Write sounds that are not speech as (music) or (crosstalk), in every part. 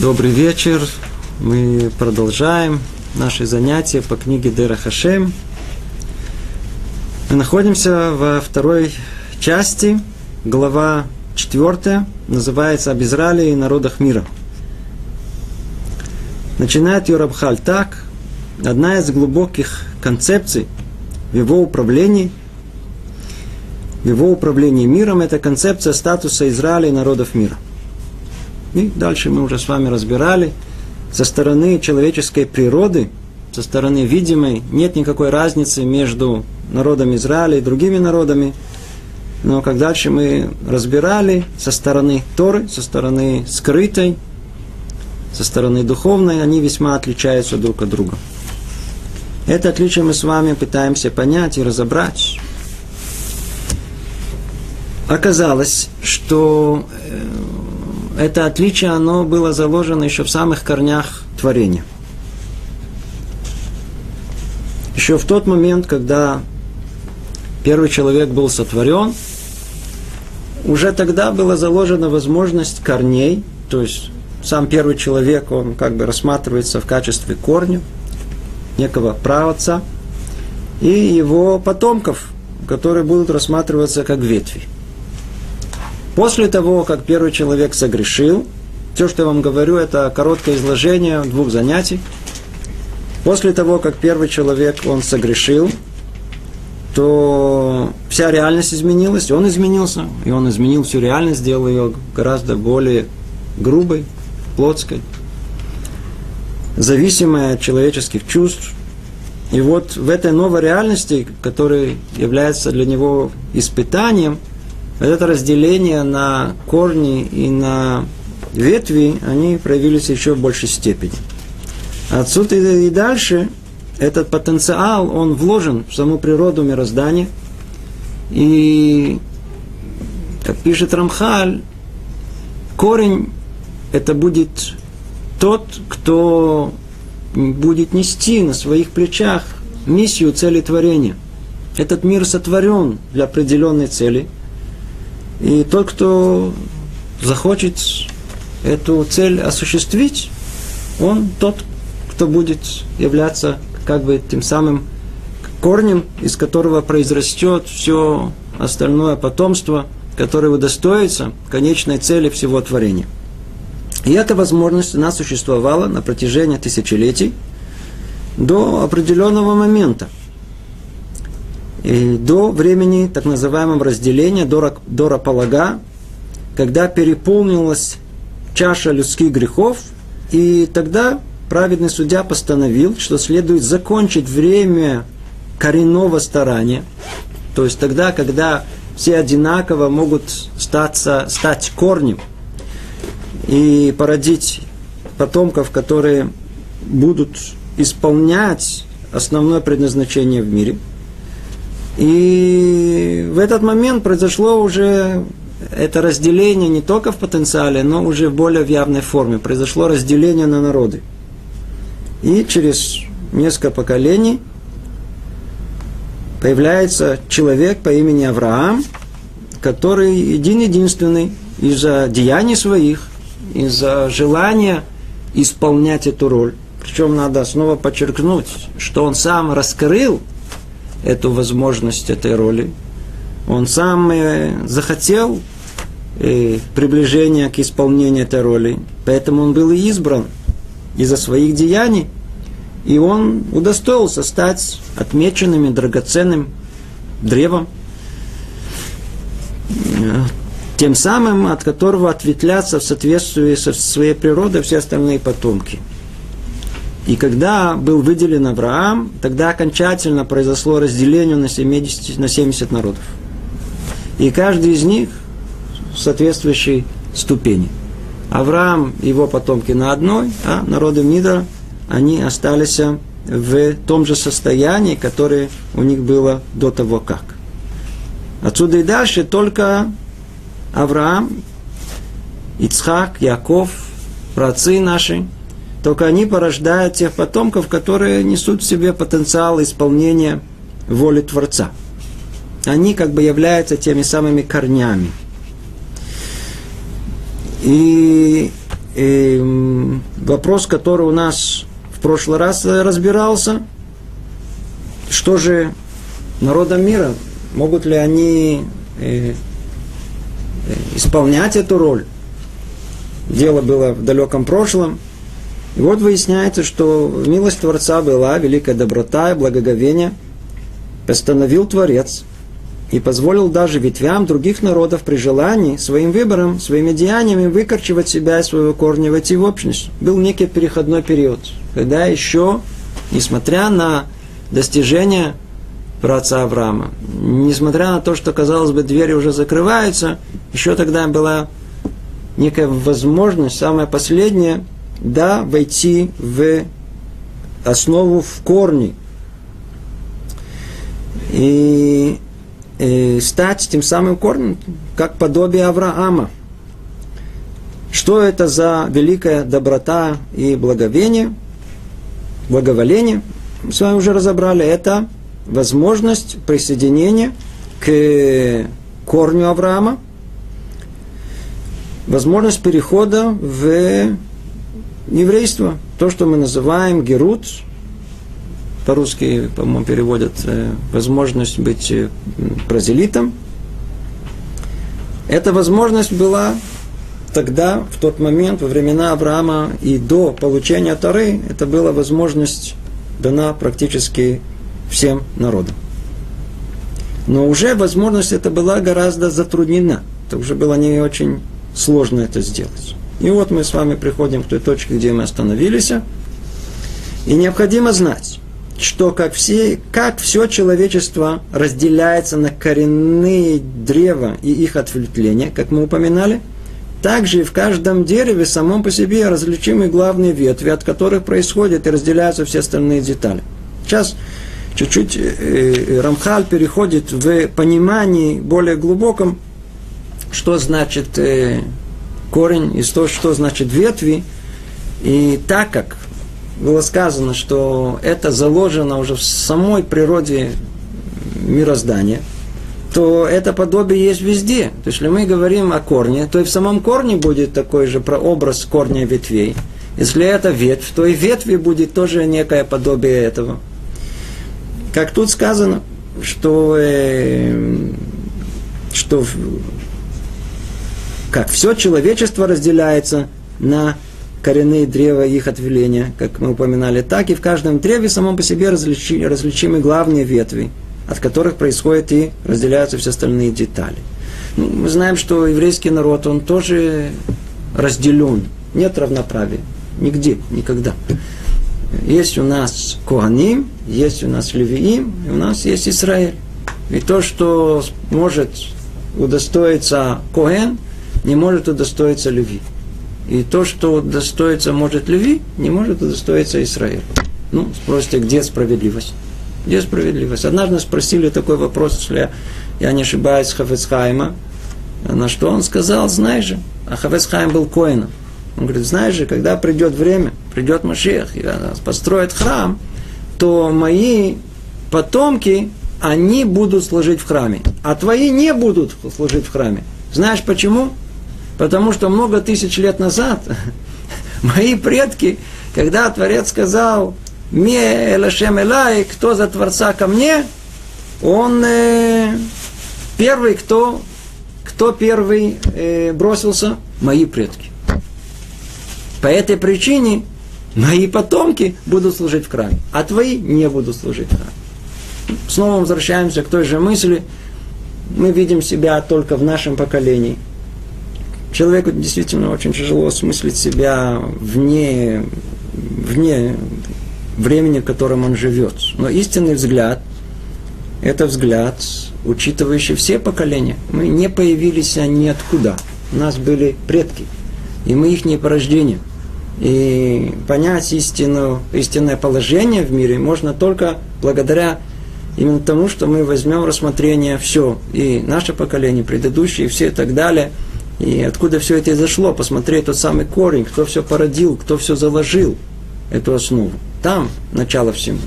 Добрый вечер. Мы продолжаем наши занятия по книге Дера Хашем. Мы находимся во второй части, глава четвертая, называется «Об Израиле и народах мира». Начинает Юрабхаль так. Одна из глубоких концепций в его управлении, в его управлении миром – это концепция статуса Израиля и народов мира – и дальше мы уже с вами разбирали, со стороны человеческой природы, со стороны видимой, нет никакой разницы между народом Израиля и другими народами. Но как дальше мы разбирали со стороны Торы, со стороны скрытой, со стороны духовной, они весьма отличаются друг от друга. Это отличие мы с вами пытаемся понять и разобрать. Оказалось, что э, это отличие, оно было заложено еще в самых корнях творения. Еще в тот момент, когда первый человек был сотворен, уже тогда была заложена возможность корней, то есть сам первый человек, он как бы рассматривается в качестве корня, некого праотца, и его потомков, которые будут рассматриваться как ветви – После того, как первый человек согрешил, все, что я вам говорю, это короткое изложение двух занятий. После того, как первый человек, он согрешил, то вся реальность изменилась, он изменился, и он изменил всю реальность, сделал ее гораздо более грубой, плотской, зависимой от человеческих чувств. И вот в этой новой реальности, которая является для него испытанием – это разделение на корни и на ветви, они проявились еще в большей степени. Отсюда и дальше этот потенциал, он вложен в саму природу мироздания. И, как пишет Рамхаль, корень это будет тот, кто будет нести на своих плечах миссию цели творения. Этот мир сотворен для определенной цели – и тот, кто захочет эту цель осуществить, он тот, кто будет являться как бы тем самым корнем, из которого произрастет все остальное потомство, которое удостоится конечной цели всего творения. И эта возможность она существовала на протяжении тысячелетий до определенного момента – и до времени так называемого разделения, до, Раполага, когда переполнилась чаша людских грехов, и тогда праведный судья постановил, что следует закончить время коренного старания, то есть тогда, когда все одинаково могут статься, стать корнем и породить потомков, которые будут исполнять основное предназначение в мире – и в этот момент произошло уже это разделение не только в потенциале, но уже в более в явной форме. Произошло разделение на народы. И через несколько поколений появляется человек по имени Авраам, который един-единственный из-за деяний своих, из-за желания исполнять эту роль. Причем надо снова подчеркнуть, что он сам раскрыл – эту возможность этой роли. Он сам э, захотел э, приближения к исполнению этой роли, поэтому он был и избран из-за своих деяний, и он удостоился стать отмеченным и драгоценным древом, тем самым, от которого ответлятся в соответствии со своей природой все остальные потомки – и когда был выделен Авраам, тогда окончательно произошло разделение на 70, на 70 народов. И каждый из них в соответствующей ступени. Авраам и его потомки на одной, а народы мира, они остались в том же состоянии, которое у них было до того как. Отсюда и дальше только Авраам, Ицхак, Яков, праотцы наши, только они порождают тех потомков, которые несут в себе потенциал исполнения воли Творца. Они как бы являются теми самыми корнями. И и вопрос, который у нас в прошлый раз разбирался, что же народам мира, могут ли они э, э, исполнять эту роль? Дело было в далеком прошлом. И вот выясняется, что милость Творца была, великая доброта и благоговение. Постановил Творец и позволил даже ветвям других народов при желании своим выбором, своими деяниями выкорчевать себя и своего корня в общность. Был некий переходной период, когда еще, несмотря на достижения праца Авраама. Несмотря на то, что, казалось бы, двери уже закрываются, еще тогда была некая возможность, самая последняя, да, войти в основу, в корни. И, и стать тем самым корнем, как подобие Авраама. Что это за великая доброта и благовение, благоволение? Мы с вами уже разобрали. Это возможность присоединения к корню Авраама, возможность перехода в еврейство, то, что мы называем герут, по-русски, по-моему, переводят э, возможность быть э, прозелитом. Эта возможность была тогда, в тот момент, во времена Авраама и до получения Тары, это была возможность дана практически всем народам. Но уже возможность эта была гораздо затруднена. Это уже было не очень сложно это сделать. И вот мы с вами приходим к той точке, где мы остановились. И необходимо знать, что как, все, как все человечество разделяется на коренные древа и их ответвления, как мы упоминали, также и в каждом дереве самом по себе различимы главные ветви, от которых происходят и разделяются все остальные детали. Сейчас чуть-чуть э, э, Рамхаль переходит в понимании более глубоком, что значит э, корень и то, что значит ветви. И так как было сказано, что это заложено уже в самой природе мироздания, то это подобие есть везде. То есть, если мы говорим о корне, то и в самом корне будет такой же прообраз корня ветвей. Если это ветвь, то и ветви будет тоже некое подобие этого. Как тут сказано, что, э, что как все человечество разделяется на коренные древа и их отвеления, как мы упоминали, так и в каждом древе самом по себе различи, различимы главные ветви, от которых происходят и разделяются все остальные детали. Ну, мы знаем, что еврейский народ, он тоже разделен. Нет равноправия. Нигде, никогда. Есть у нас Коаним, есть у нас Левиим, и у нас есть Израиль. И то, что может удостоиться Коэн, не может удостоиться Леви. И то, что удостоиться может Леви, не может удостоиться Израиль. Ну, спросите, где справедливость? Где справедливость? Однажды спросили такой вопрос, если я, я не ошибаюсь, Хафецхайма, на что он сказал, знаешь же, а Хафецхайм был коином. Он говорит, знаешь же, когда придет время, придет Машех, построит храм, то мои потомки, они будут служить в храме, а твои не будут служить в храме. Знаешь почему? Потому что много тысяч лет назад (laughs) мои предки, когда Творец сказал «Ме элашем элай», кто за Творца ко мне, он э, первый, кто, кто первый э, бросился? Мои предки. По этой причине мои потомки будут служить в храме, а твои не будут служить в храме. Снова возвращаемся к той же мысли. Мы видим себя только в нашем поколении. Человеку действительно очень тяжело осмыслить себя вне, вне времени, в котором он живет. Но истинный взгляд – это взгляд, учитывающий все поколения. Мы не появились ниоткуда. У нас были предки, и мы их не порождение – и понять истину, истинное положение в мире можно только благодаря именно тому, что мы возьмем рассмотрение все, и наше поколение, предыдущие, и все и так далее, и откуда все это изошло, посмотреть тот самый корень, кто все породил, кто все заложил, эту основу. Там начало всему.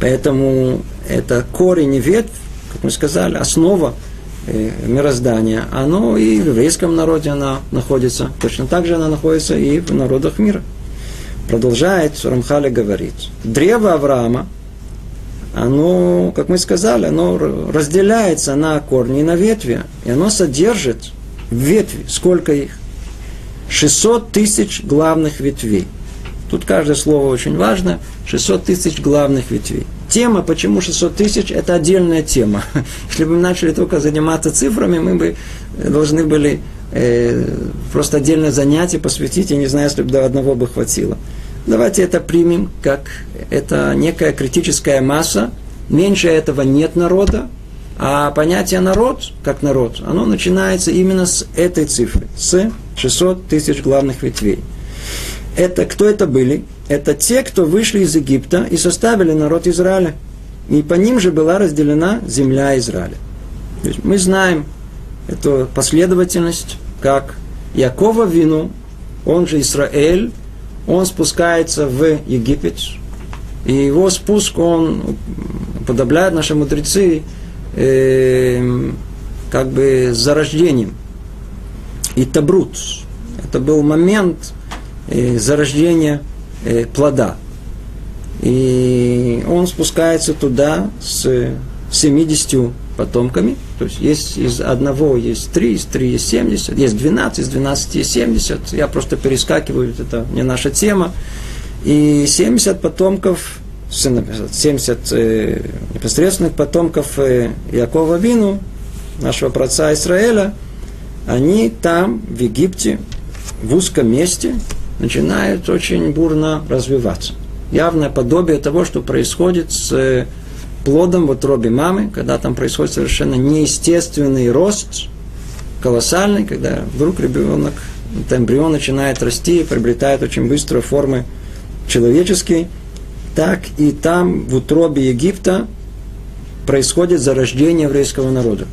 Поэтому это корень и ветвь, как мы сказали, основа э, мироздания, оно и в еврейском народе она находится. Точно так же она находится и в народах мира. Продолжает Рамхали говорить. Древо Авраама, оно, как мы сказали, оно разделяется на корни и на ветви. И оно содержит ветви. Сколько их? 600 тысяч главных ветвей. Тут каждое слово очень важно. 600 тысяч главных ветвей. Тема, почему 600 тысяч, это отдельная тема. (laughs) Если бы мы начали только заниматься цифрами, мы бы должны были э, просто отдельное занятие посвятить, я не знаю, если бы до одного бы хватило. Давайте это примем как это некая критическая масса. Меньше этого нет народа, а понятие народ, как народ, оно начинается именно с этой цифры, с 600 тысяч главных ветвей. Это кто это были? Это те, кто вышли из Египта и составили народ Израиля. И по ним же была разделена земля Израиля. То есть мы знаем эту последовательность, как Якова вину, он же Израиль, он спускается в Египет, и его спуск, он подобляет наши мудрецы э, как бы зарождением. И табрут. Это был момент э, зарождения э, плода. И он спускается туда с 70 потомками. То есть есть из одного есть три, из три есть 70, есть 12, из 12 есть 70. Я просто перескакиваю, это не наша тема. И 70 потомков, 70 э, непосредственных потомков э, Якова Вину, нашего праца Израиля, они там, в Египте, в узком месте, начинают очень бурно развиваться. Явное подобие того, что происходит с плодом в утробе мамы, когда там происходит совершенно неестественный рост, колоссальный, когда вдруг ребенок, эмбрион начинает расти приобретает очень быстро формы человеческие, так и там, в утробе Египта, происходит зарождение еврейского народа.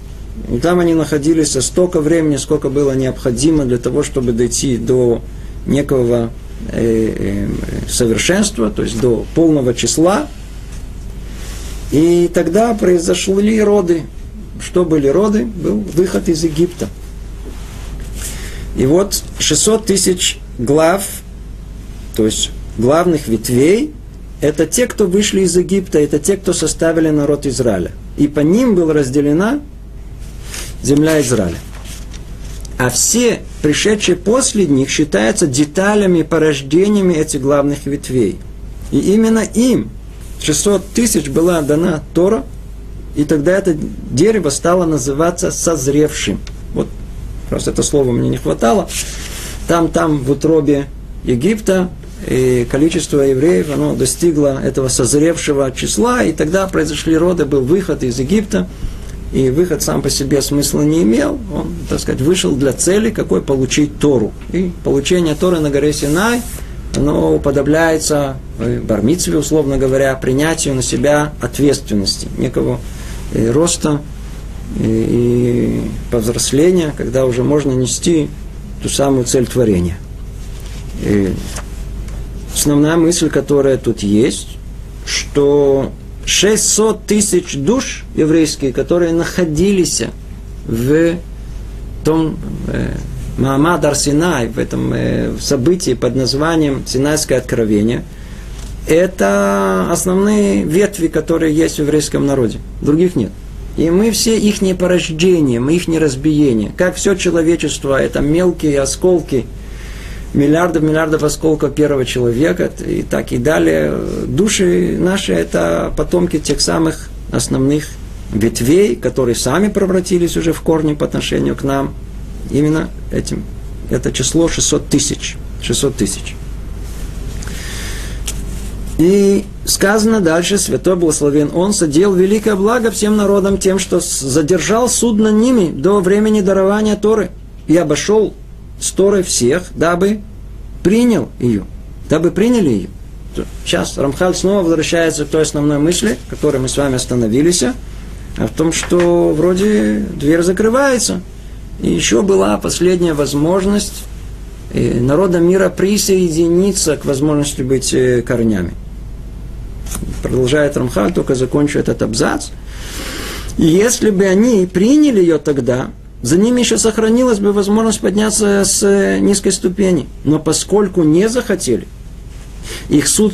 И там они находились столько времени, сколько было необходимо для того, чтобы дойти до некого э, э, совершенства, то есть до полного числа, и тогда произошли роды. Что были роды? Был выход из Египта. И вот 600 тысяч глав, то есть главных ветвей, это те, кто вышли из Египта, это те, кто составили народ Израиля. И по ним была разделена земля Израиля. А все пришедшие после них считаются деталями, порождениями этих главных ветвей. И именно им 600 тысяч была дана Тора, и тогда это дерево стало называться созревшим. Вот просто это слово мне не хватало. Там, там в утробе Египта и количество евреев, оно достигло этого созревшего числа, и тогда произошли роды, был выход из Египта, и выход сам по себе смысла не имел, он, так сказать, вышел для цели, какой получить Тору. И получение Торы на горе Синай – оно уподобляется э, бармицве, условно говоря, принятию на себя ответственности, некого э, роста и, повзросления, когда уже можно нести ту самую цель творения. И основная мысль, которая тут есть, что 600 тысяч душ еврейские, которые находились в том э, Маамад Арсинай, в этом э, событии под названием Синайское откровение, это основные ветви, которые есть в еврейском народе. Других нет. И мы все их не порождение, мы их не разбиение. Как все человечество, это мелкие осколки, миллиардов, миллиардов осколков первого человека, и так и далее. Души наши – это потомки тех самых основных ветвей, которые сами превратились уже в корни по отношению к нам – именно этим. Это число 600 тысяч. 600 тысяч. И сказано дальше, святой благословен Он содел великое благо всем народам тем, что задержал суд над ними до времени дарования Торы и обошел с Торой всех, дабы принял ее, дабы приняли ее. Сейчас Рамхаль снова возвращается к той основной мысли, которой мы с вами остановились, а в том, что вроде дверь закрывается – и еще была последняя возможность э, народа мира присоединиться к возможности быть э, корнями. Продолжает Рамхаль, только закончу этот абзац. И если бы они приняли ее тогда, за ними еще сохранилась бы возможность подняться с низкой ступени. Но поскольку не захотели, их суд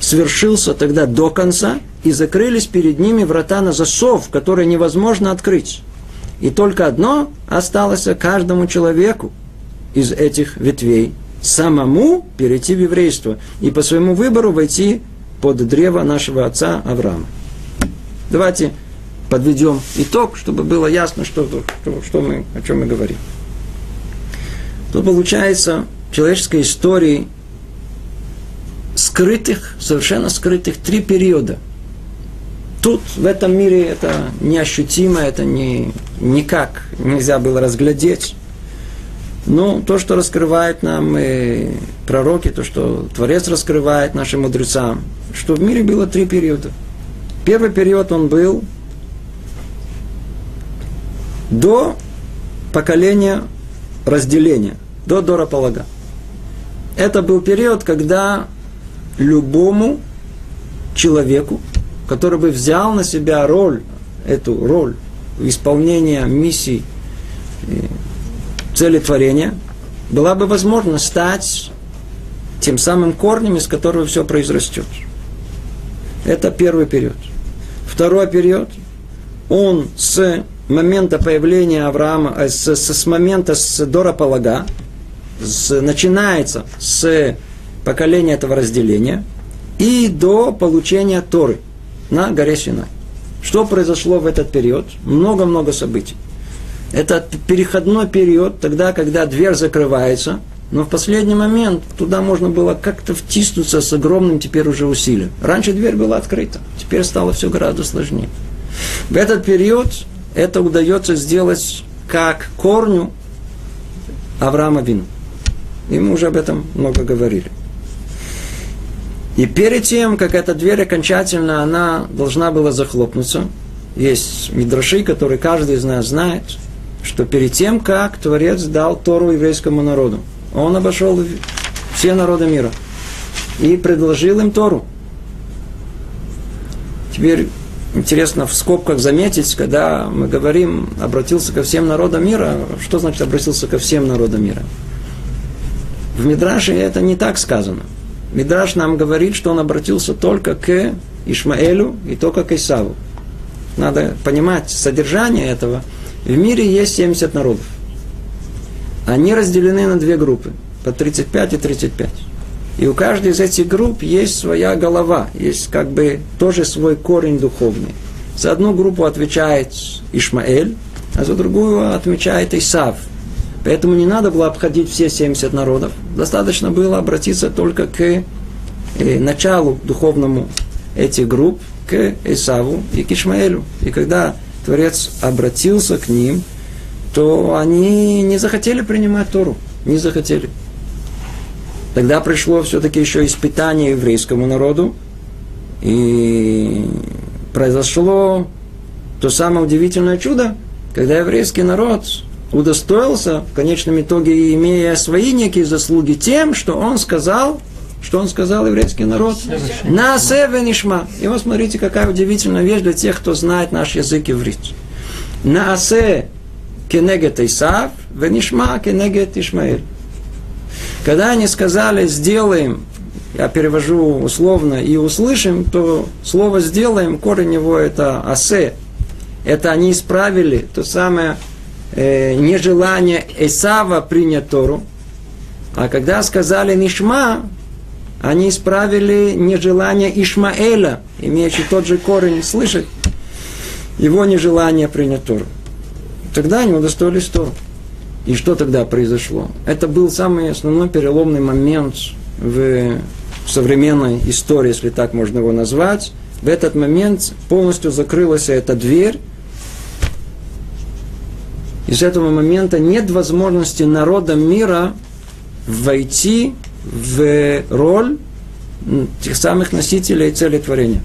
свершился тогда до конца, и закрылись перед ними врата на засов, которые невозможно открыть. И только одно осталось каждому человеку из этих ветвей – самому перейти в еврейство и по своему выбору войти под древо нашего отца Авраама. Давайте подведем итог, чтобы было ясно, что, что, что мы, о чем мы говорим. Тут получается в человеческой истории скрытых, совершенно скрытых три периода. Тут, в этом мире, это неощутимо, это не, никак нельзя было разглядеть. Но то, что раскрывает нам и пророки, то, что Творец раскрывает нашим мудрецам, что в мире было три периода. Первый период он был до поколения разделения, до Дора Полага. Это был период, когда любому человеку, который бы взял на себя роль, эту роль исполнения миссии э, цели творения, была бы возможность стать тем самым корнем, из которого все произрастет. Это первый период. Второй период, он с момента появления Авраама, э, с, с, с момента с Дора Полага, с, начинается с поколения этого разделения и до получения Торы на горе Синай. Что произошло в этот период? Много-много событий. Это переходной период, тогда, когда дверь закрывается, но в последний момент туда можно было как-то втиснуться с огромным теперь уже усилием. Раньше дверь была открыта, теперь стало все гораздо сложнее. В этот период это удается сделать как корню Авраама Вину. И мы уже об этом много говорили. И перед тем, как эта дверь окончательно, она должна была захлопнуться, есть мидраши, которые каждый из нас знает, что перед тем, как Творец дал Тору еврейскому народу, он обошел все народы мира и предложил им Тору. Теперь интересно в скобках заметить, когда мы говорим «обратился ко всем народам мира», что значит «обратился ко всем народам мира»? В Мидраше это не так сказано. Мидраш нам говорит, что он обратился только к Ишмаэлю и только к Исаву. Надо понимать содержание этого. В мире есть 70 народов. Они разделены на две группы, по 35 и 35. И у каждой из этих групп есть своя голова, есть как бы тоже свой корень духовный. За одну группу отвечает Ишмаэль, а за другую отмечает Исав. Поэтому не надо было обходить все 70 народов. Достаточно было обратиться только к э, началу духовному этих групп, к Исаву и к Ишмаэлю. И когда Творец обратился к ним, то они не захотели принимать Тору. Не захотели. Тогда пришло все-таки еще испытание еврейскому народу, и произошло то самое удивительное чудо, когда еврейский народ удостоился, в конечном итоге, имея свои некие заслуги, тем, что он сказал, что он сказал еврейский народ? На венишма. И вот смотрите, какая удивительная вещь для тех, кто знает наш язык иврит. На асе кенегет Исав, венишма кенегет Ишмаэль. Когда они сказали «сделаем», я перевожу условно, и услышим, то слово «сделаем», корень его это «асе». Это они исправили то самое э, нежелание Эсава принять Тору. А когда сказали «нишма», они исправили нежелание Ишмаэля, имеющий тот же корень слышать, его нежелание принять Тору. Тогда они удостоились Тору. И что тогда произошло? Это был самый основной переломный момент в современной истории, если так можно его назвать. В этот момент полностью закрылась эта дверь. И с этого момента нет возможности народам мира войти в роль тех самых носителей цели творения.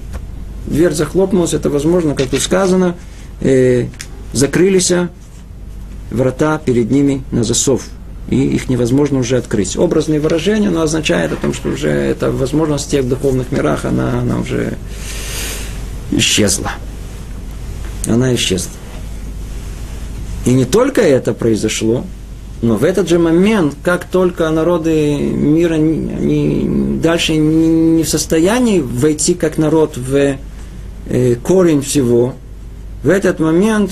Дверь захлопнулась, это возможно, как тут сказано, э, закрылись врата перед ними на засов. И их невозможно уже открыть. Образные выражения, но означает о том, что уже эта возможность в тех духовных мирах, она, она уже исчезла. она исчезла. И не только это произошло, но в этот же момент, как только народы мира не, дальше не в состоянии войти как народ в э, корень всего, в этот момент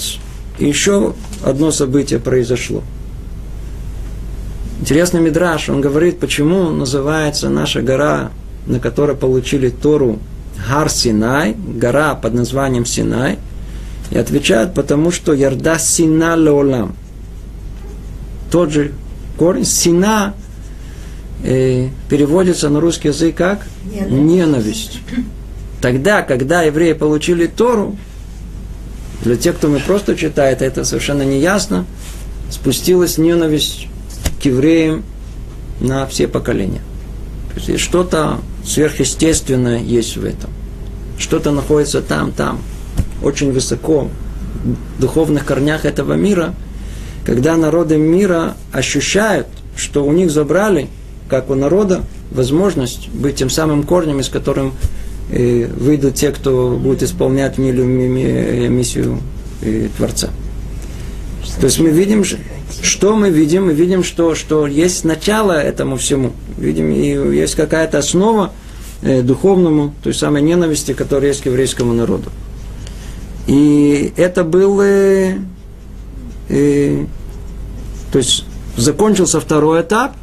еще одно событие произошло. Интересный мидраж, он говорит, почему называется наша гора, на которой получили Тору, Гар Синай, гора под названием Синай, и отвечают, потому что Ярда Сина Леолам. Тот же корень Сина э, переводится на русский язык как ненависть. ненависть. Тогда, когда евреи получили Тору, для тех, кто мы просто читает, это совершенно не ясно, спустилась ненависть к евреям на все поколения. То есть что-то сверхъестественное есть в этом. Что-то находится там, там, очень высоко, в духовных корнях этого мира, когда народы мира ощущают, что у них забрали, как у народа, возможность быть тем самым корнем, из которым э, выйдут те, кто будет исполнять миссию э, Творца. То есть мы видим, что мы видим? Мы видим, что, что есть начало этому всему. Видим, и есть какая-то основа э, духовному, той самой ненависти, которая есть к еврейскому народу. И это был, э, э, то есть закончился второй этап,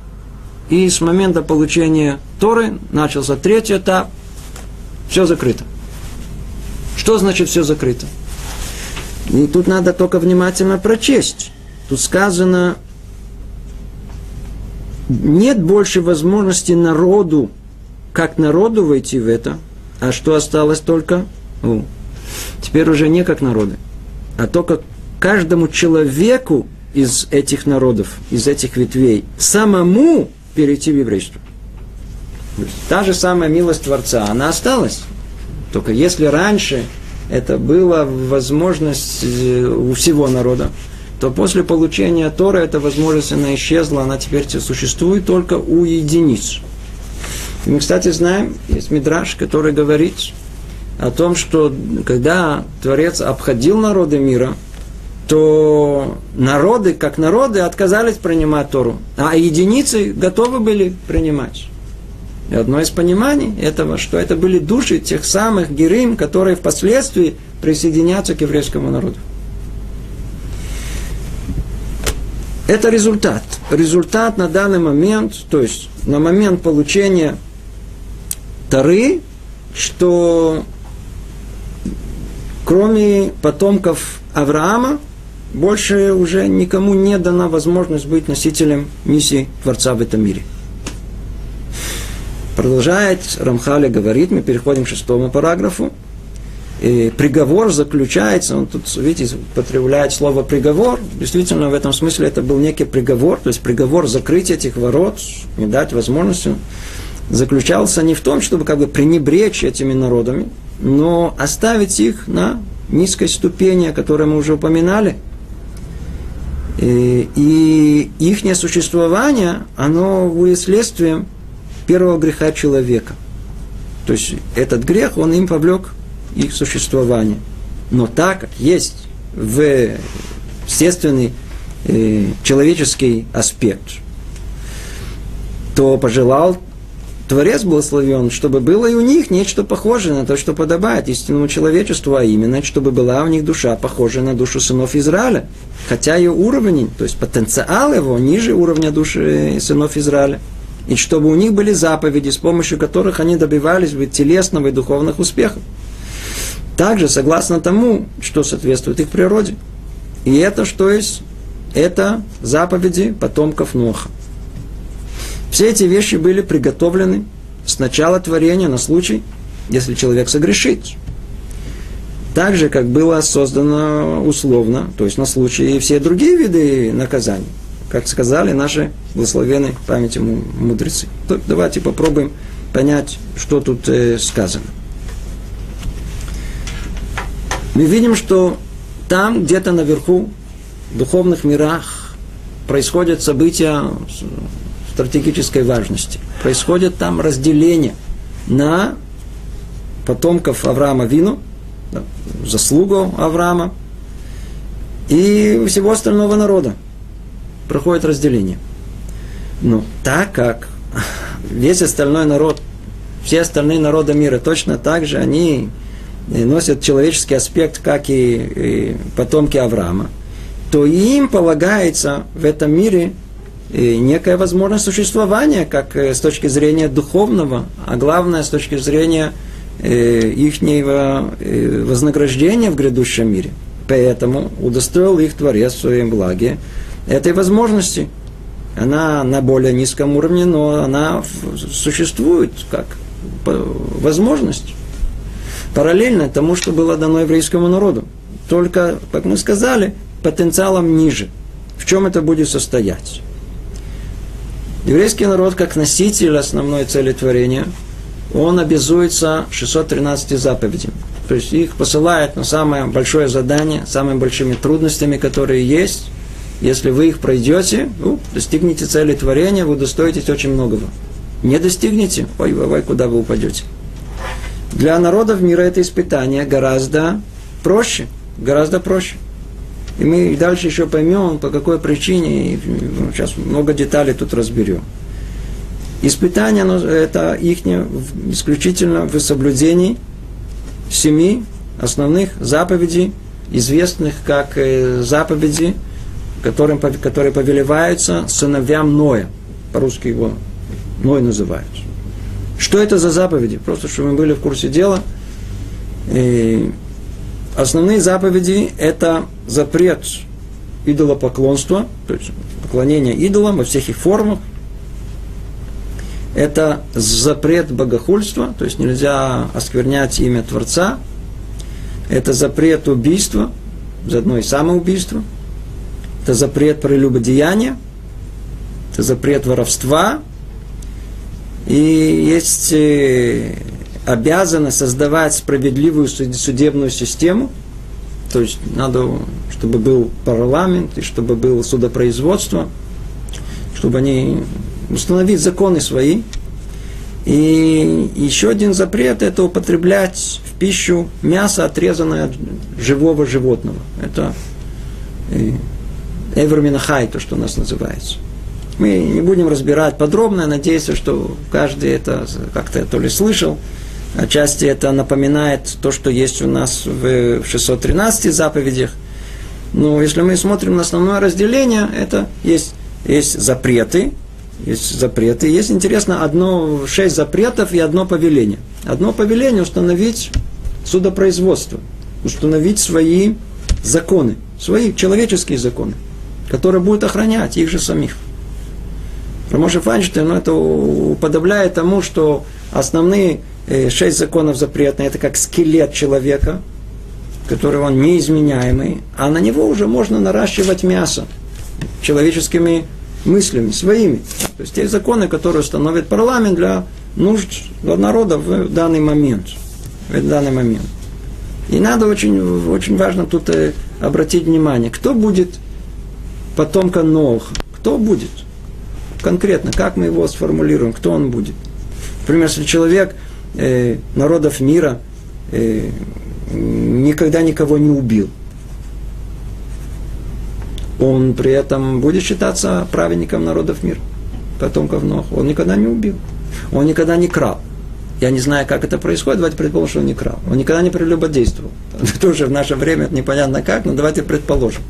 и с момента получения Торы начался третий этап, все закрыто. Что значит все закрыто? И тут надо только внимательно прочесть. Тут сказано, нет больше возможности народу, как народу войти в это, а что осталось только? О, теперь уже не как народы, а только каждому человеку из этих народов, из этих ветвей, самому перейти в еврейство. Та же самая милость Творца, она осталась. Только если раньше это была возможность э, у всего народа, то после получения Тора эта возможность она исчезла, она теперь существует только у единиц. И мы, кстати, знаем, есть мидраж, который говорит о том, что когда Творец обходил народы мира, то народы, как народы, отказались принимать Тору, а единицы готовы были принимать. И одно из пониманий этого, что это были души тех самых герим, которые впоследствии присоединятся к еврейскому народу. Это результат. Результат на данный момент, то есть на момент получения Тары, что кроме потомков Авраама, больше уже никому не дана возможность быть носителем миссии Творца в этом мире. Продолжает Рамхали говорит, мы переходим к шестому параграфу, и приговор заключается, он тут, видите, употребляет слово приговор, действительно в этом смысле это был некий приговор, то есть приговор закрыть этих ворот, не дать возможности, заключался не в том, чтобы как бы пренебречь этими народами, но оставить их на низкой ступени, о которой мы уже упоминали. И, и их существование, оно будет следствием первого греха человека. То есть этот грех, он им повлек их существования. Но так как есть в естественный э, человеческий аспект, то пожелал Творец благословен, чтобы было и у них нечто похожее на то, что подобает истинному человечеству, а именно, чтобы была у них душа, похожая на душу сынов Израиля. Хотя ее уровень, то есть потенциал его, ниже уровня души сынов Израиля. И чтобы у них были заповеди, с помощью которых они добивались бы телесного и духовных успехов. Также согласно тому, что соответствует их природе. И это что есть? Это заповеди потомков Ноха. Все эти вещи были приготовлены с начала творения на случай, если человек согрешит. Так же, как было создано условно, то есть на случай и все другие виды наказаний, как сказали наши благословенные памяти мудрецы. Давайте попробуем понять, что тут э, сказано мы видим, что там, где-то наверху, в духовных мирах, происходят события стратегической важности. Происходит там разделение на потомков Авраама Вину заслугу Авраама и всего остального народа. Проходит разделение. Но так как весь остальной народ, все остальные народы мира точно так же, они носят человеческий аспект, как и, и потомки Авраама, то им полагается в этом мире некая возможность существования, как э, с точки зрения духовного, а главное с точки зрения э, их вознаграждения в грядущем мире. Поэтому удостоил их Творец в своем благе этой возможности. Она на более низком уровне, но она существует как возможность. Параллельно тому, что было дано еврейскому народу. Только, как мы сказали, потенциалом ниже. В чем это будет состоять? Еврейский народ, как носитель основной цели творения, он обязуется 613 заповедям. То есть их посылает на самое большое задание, самыми большими трудностями, которые есть. Если вы их пройдете, ну, достигнете цели творения, вы достоитесь очень многого. Не достигнете, ой, ой, ой, куда вы упадете. Для народов мира это испытание гораздо проще, гораздо проще. И мы дальше еще поймем, по какой причине, и сейчас много деталей тут разберем. Испытание, это их исключительно в соблюдении семи основных заповедей, известных как э, заповеди, которым, которые повелеваются сыновьям Ноя. По-русски его Ной называют. Что это за заповеди? Просто, чтобы мы были в курсе дела. И основные заповеди – это запрет идолопоклонства, то есть поклонение идолам во всех их формах. Это запрет богохульства, то есть нельзя осквернять имя Творца. Это запрет убийства, заодно и самоубийство. Это запрет прелюбодеяния. Это запрет воровства. И есть обязанность создавать справедливую судебную систему – то есть надо, чтобы был парламент, и чтобы было судопроизводство, чтобы они установить законы свои. И еще один запрет – это употреблять в пищу мясо, отрезанное от живого животного. Это э, Эвроминахай, то, что у нас называется. Мы не будем разбирать подробно, надеюсь, что каждый это как-то то ли слышал, Отчасти это напоминает то, что есть у нас в 613 заповедях. Но если мы смотрим на основное разделение, это есть, есть запреты, есть запреты. Есть, интересно, одно, шесть запретов и одно повеление. Одно повеление установить судопроизводство, установить свои законы, свои человеческие законы, которые будут охранять их же самих. Рамоша Файнштейн, ну, это уподобляет тому, что основные шесть законов запретные, это как скелет человека, который он неизменяемый, а на него уже можно наращивать мясо человеческими мыслями, своими. То есть те законы, которые установит парламент для нужд народа в данный момент. В данный момент. И надо очень, очень важно тут э, обратить внимание, кто будет потомка Ноха, кто будет конкретно, как мы его сформулируем, кто он будет. Например, если человек – э, народов мира э, никогда никого не убил. Он при этом будет считаться праведником народов мира, потомков Нох. Он никогда не убил. Он никогда не крал. Я не знаю, как это происходит, давайте предположим, что он не крал. Он никогда не прелюбодействовал. (laughs) Тоже в наше время непонятно как, но давайте предположим.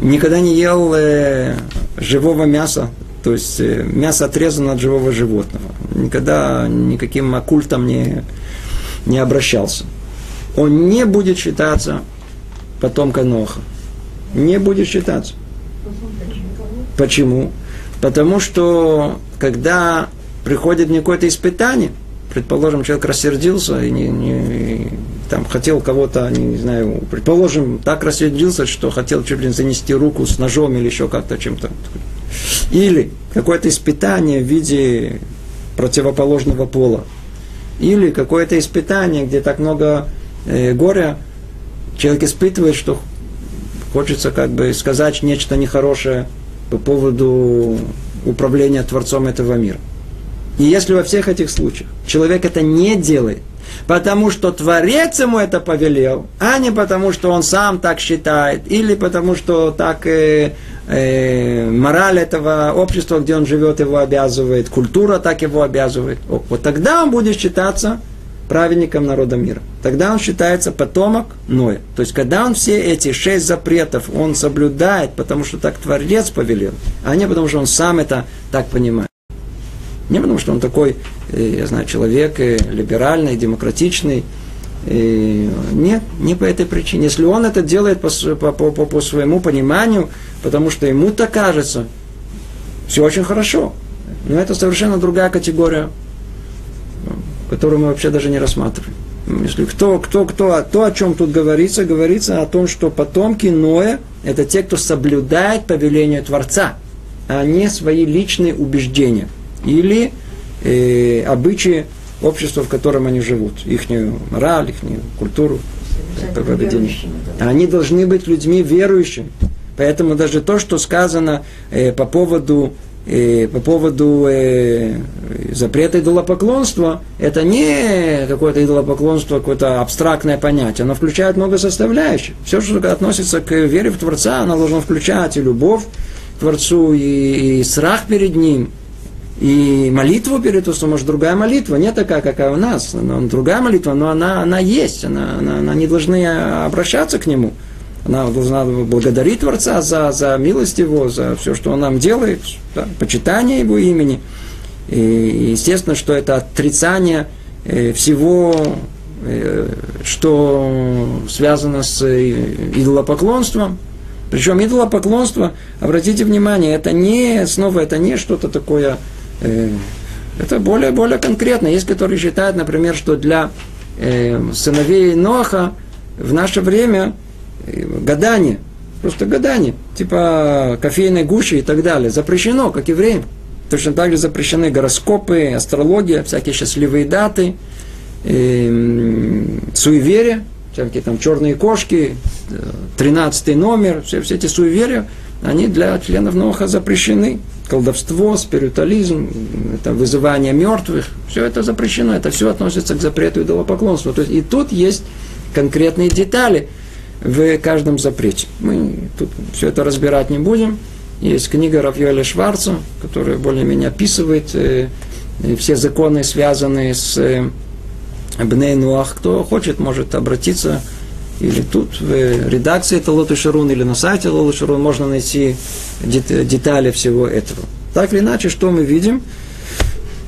Никогда не ел э, живого мяса, то есть э, мясо отрезано от живого животного. Никогда никаким оккультом не, не обращался. Он не будет считаться потомком Ноха. Не будет считаться. Почему? Потому что когда приходит какое-то испытание, предположим, человек рассердился и не, не, там хотел кого-то, не, знаю, предположим, так рассердился, что хотел чуть ли не занести руку с ножом или еще как-то чем-то. Или какое-то испытание в виде противоположного пола. Или какое-то испытание, где так много э, горя, человек испытывает, что хочется как бы сказать нечто нехорошее по поводу управления Творцом этого мира. И если во всех этих случаях человек это не делает, потому что Творец ему это повелел, а не потому, что он сам так считает, или потому, что так э, э, мораль этого общества, где он живет, его обязывает, культура так его обязывает. Вот тогда он будет считаться праведником народа мира. Тогда он считается потомок Ноя. То есть, когда он все эти шесть запретов, он соблюдает, потому что так Творец повелел, а не потому, что он сам это так понимает. Не потому, что он такой, э, я знаю, человек э, либеральный, демократичный. Нет, не по этой причине. Если он это делает по, по, по, по своему пониманию, потому что ему так кажется, все очень хорошо. Но это совершенно другая категория которую мы вообще даже не рассматриваем. Если кто, кто, кто, то, о чем тут говорится, говорится о том, что потомки Ноя – это те, кто соблюдает повеление Творца, а не свои личные убеждения или э, обычаи общества, в котором они живут, их мораль, их культуру, поведение. Они должны быть людьми верующими. Поэтому даже то, что сказано э, по поводу и по поводу э, запрета идолопоклонства, это не какое-то идолопоклонство, какое-то абстрактное понятие. Оно включает много составляющих. Все, что относится к вере в Творца, оно должно включать и любовь к Творцу, и, и страх перед Ним, и молитву перед Творцом, может, другая молитва, не такая, какая у нас, но другая молитва, но она, она есть, она, она, она не должны обращаться к Нему. Она должна благодарить Творца за, за милость Его, за все, что Он нам делает, да, почитание Его имени. И естественно, что это отрицание э, всего, э, что связано с э, идолопоклонством. Причем идолопоклонство, обратите внимание, это не, снова, это не что-то такое, это более, более конкретно. Есть, которые считают, например, что для сыновей Ноха в наше время гадание, просто гадание, типа кофейной гущи и так далее, запрещено, как евреям. Точно так же запрещены гороскопы, астрология, всякие счастливые даты, э, суеверия, всякие там черные кошки, тринадцатый номер, все, все эти суеверия, они для членов Ноха запрещены. Колдовство, спиритуализм, это вызывание мертвых, все это запрещено, это все относится к запрету идолопоклонства. То есть и тут есть конкретные детали – в каждом запрете. Мы тут все это разбирать не будем. Есть книга Рафьёля Шварца, которая более-менее описывает э, все законы, связанные с э, Бней Нуах. Кто хочет, может обратиться или тут в редакции Талот Шарун, или на сайте Талот Шарун можно найти детали всего этого. Так или иначе, что мы видим?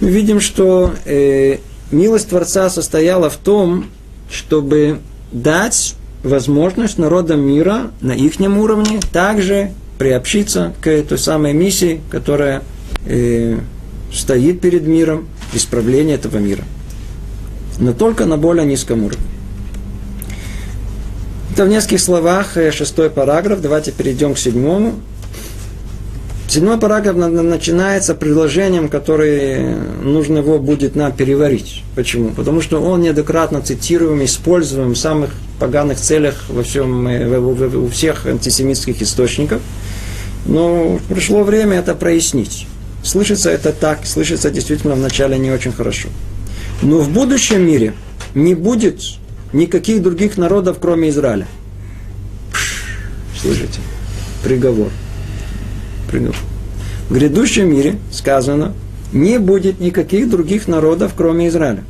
Мы видим, что э, милость Творца состояла в том, чтобы дать возможность народам мира на их уровне также приобщиться к той самой миссии, которая э, стоит перед миром, исправление этого мира. Но только на более низком уровне. Это в нескольких словах э, шестой параграф. Давайте перейдем к седьмому. Седьмой параграф начинается предложением, которое нужно его будет нам переварить. Почему? Потому что он неоднократно цитируем, используем в самых поганых целях во всем, э, у всех антисемитских источников. Но пришло время это прояснить. Слышится это так, слышится действительно вначале не очень хорошо. Но в будущем мире не будет никаких других народов, кроме Израиля. Слышите? Приговор. В грядущем мире, сказано, не будет никаких других народов, кроме Израиля.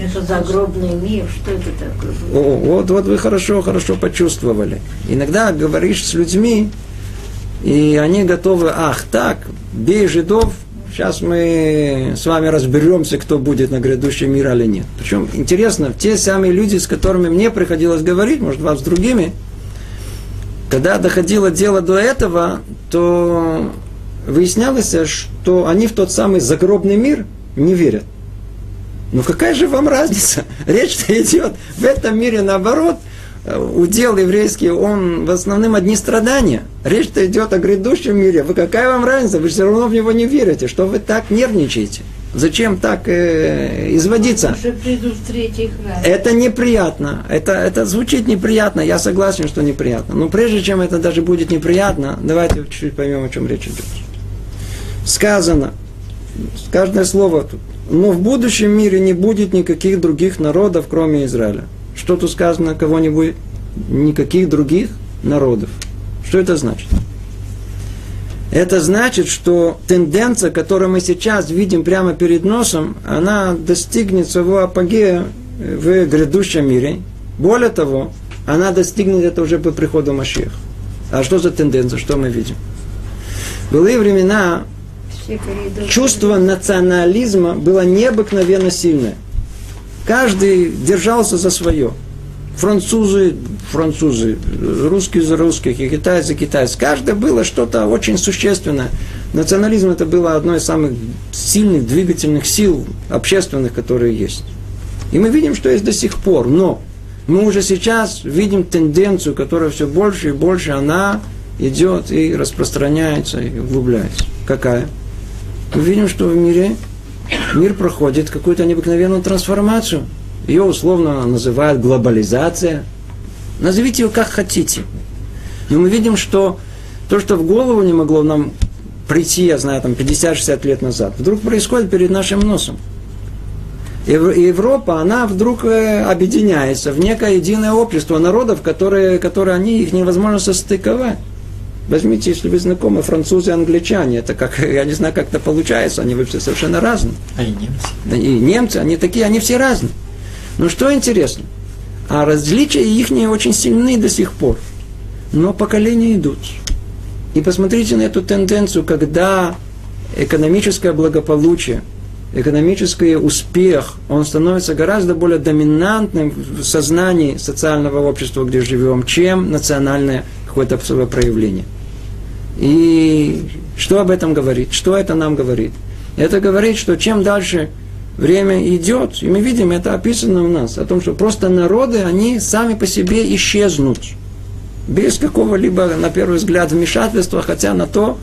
Это загробный мир, что это такое? О, вот, вот вы хорошо, хорошо почувствовали. Иногда говоришь с людьми, и они готовы, ах, так, бей жидов, сейчас мы с вами разберемся, кто будет на грядущем мире или нет. Причем интересно, те самые люди, с которыми мне приходилось говорить, может, вас с другими, когда доходило дело до этого, то выяснялось, что они в тот самый загробный мир не верят. Ну какая же вам разница? (laughs) Речь-то идет в этом мире наоборот. Удел еврейский, он в основном одни страдания. Речь-то идет о грядущем мире. Вы какая вам разница? Вы все равно в него не верите. Что вы так нервничаете? Зачем так э, изводиться? Это неприятно. Это, это звучит неприятно. Я согласен, что неприятно. Но прежде чем это даже будет неприятно, давайте чуть-чуть поймем, о чем речь идет. Сказано, каждое слово тут. Но в будущем мире не будет никаких других народов, кроме Израиля. Что тут сказано, кого не будет? Никаких других народов. Что это значит? Это значит, что тенденция, которую мы сейчас видим прямо перед носом, она достигнет своего апогея в грядущем мире. Более того, она достигнет это уже по приходу Машиах. А что за тенденция, что мы видим? В былые времена чувство национализма было необыкновенно сильное. Каждый держался за свое. Французы, французы, русские за русских, и китайцы, китайцы. Каждое было что-то очень существенное. Национализм это было одно из самых сильных двигательных сил общественных, которые есть. И мы видим, что есть до сих пор. Но мы уже сейчас видим тенденцию, которая все больше и больше, она идет и распространяется, и углубляется. Какая? Мы видим, что в мире мир проходит какую-то необыкновенную трансформацию. Ее условно называют глобализация. Назовите ее как хотите. Но мы видим, что то, что в голову не могло нам прийти, я знаю, там 50-60 лет назад, вдруг происходит перед нашим носом. Европа, она вдруг э, объединяется в некое единое общество народов, которые, которые они, их невозможно состыковать. Возьмите, если вы знакомы, французы и англичане, это как, (laughs) я не знаю, как это получается, они вообще совершенно разные. А и немцы. И немцы, они такие, они все разные. Но что интересно, а различия их не очень сильны до сих пор. Но поколения идут. И посмотрите на эту тенденцию, когда экономическое благополучие – экономический успех, он становится гораздо более доминантным в сознании социального общества, где живем, чем национальное какое-то свое проявление. И что об этом говорит? Что это нам говорит? Это говорит, что чем дальше время идет, и мы видим, это описано у нас, о том, что просто народы, они сами по себе исчезнут. Без какого-либо, на первый взгляд, вмешательства, хотя на то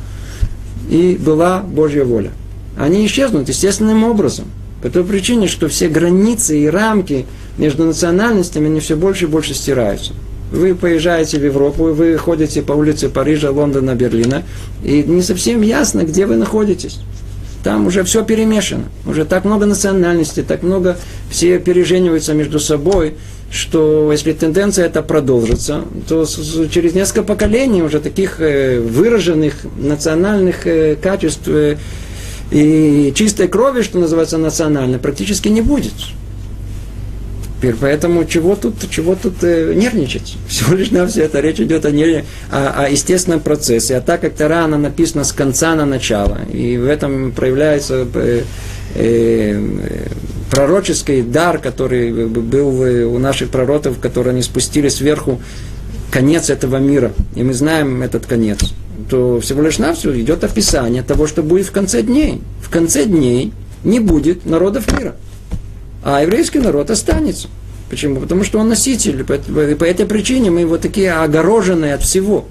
и была Божья воля они исчезнут естественным образом. По той причине, что все границы и рамки между национальностями, они все больше и больше стираются. Вы поезжаете в Европу, вы ходите по улице Парижа, Лондона, Берлина, и не совсем ясно, где вы находитесь. Там уже все перемешано. Уже так много национальностей, так много все пережениваются между собой, что если тенденция эта продолжится, то через несколько поколений уже таких э, выраженных национальных э, качеств э, и чистой крови, что называется, национальной, практически не будет. Теперь, поэтому чего тут, чего тут э, нервничать? (laughs) Всего лишь на все это речь идет о, не, о, о естественном процессе. А так как Тара, она написана с конца на начало. И в этом проявляется э, э, пророческий дар, который был у наших пророков, которые они спустили сверху конец этого мира. И мы знаем этот конец то всего лишь навсего идет описание того, что будет в конце дней. В конце дней не будет народов мира. А еврейский народ останется. Почему? Потому что он носитель. И по этой причине мы вот такие огороженные от всего.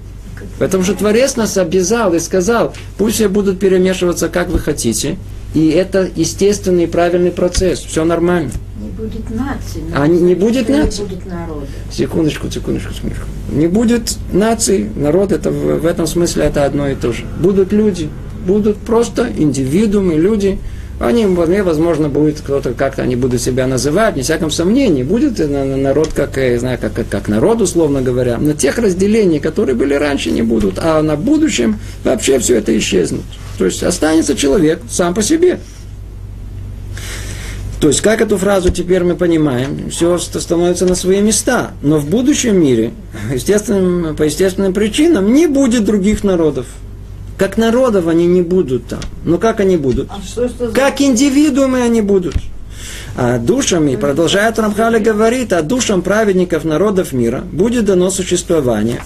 Потому что Творец нас обязал и сказал, пусть все будут перемешиваться, как вы хотите. И это естественный и правильный процесс. Все нормально будет нации. А не, не будет нации? Не будет народа. Секундочку, секундочку, секундочку. Не будет нации, народ, это в, в этом смысле это одно и то же. Будут люди, будут просто индивидуумы, люди, они, возможно, будет кто-то как-то они будут себя называть, не всяком сомнении, будет народ как, я знаю, как, как, как народ, условно говоря, но тех разделений, которые были раньше, не будут, а на будущем вообще все это исчезнет. То есть останется человек сам по себе. То есть, как эту фразу теперь мы понимаем, все становится на свои места. Но в будущем мире, естественным, по естественным причинам, не будет других народов. Как народов они не будут там. Но как они будут? А что это за... Как индивидуумы они будут. А душами, продолжает Рамхали говорит, а душам праведников народов мира будет дано существование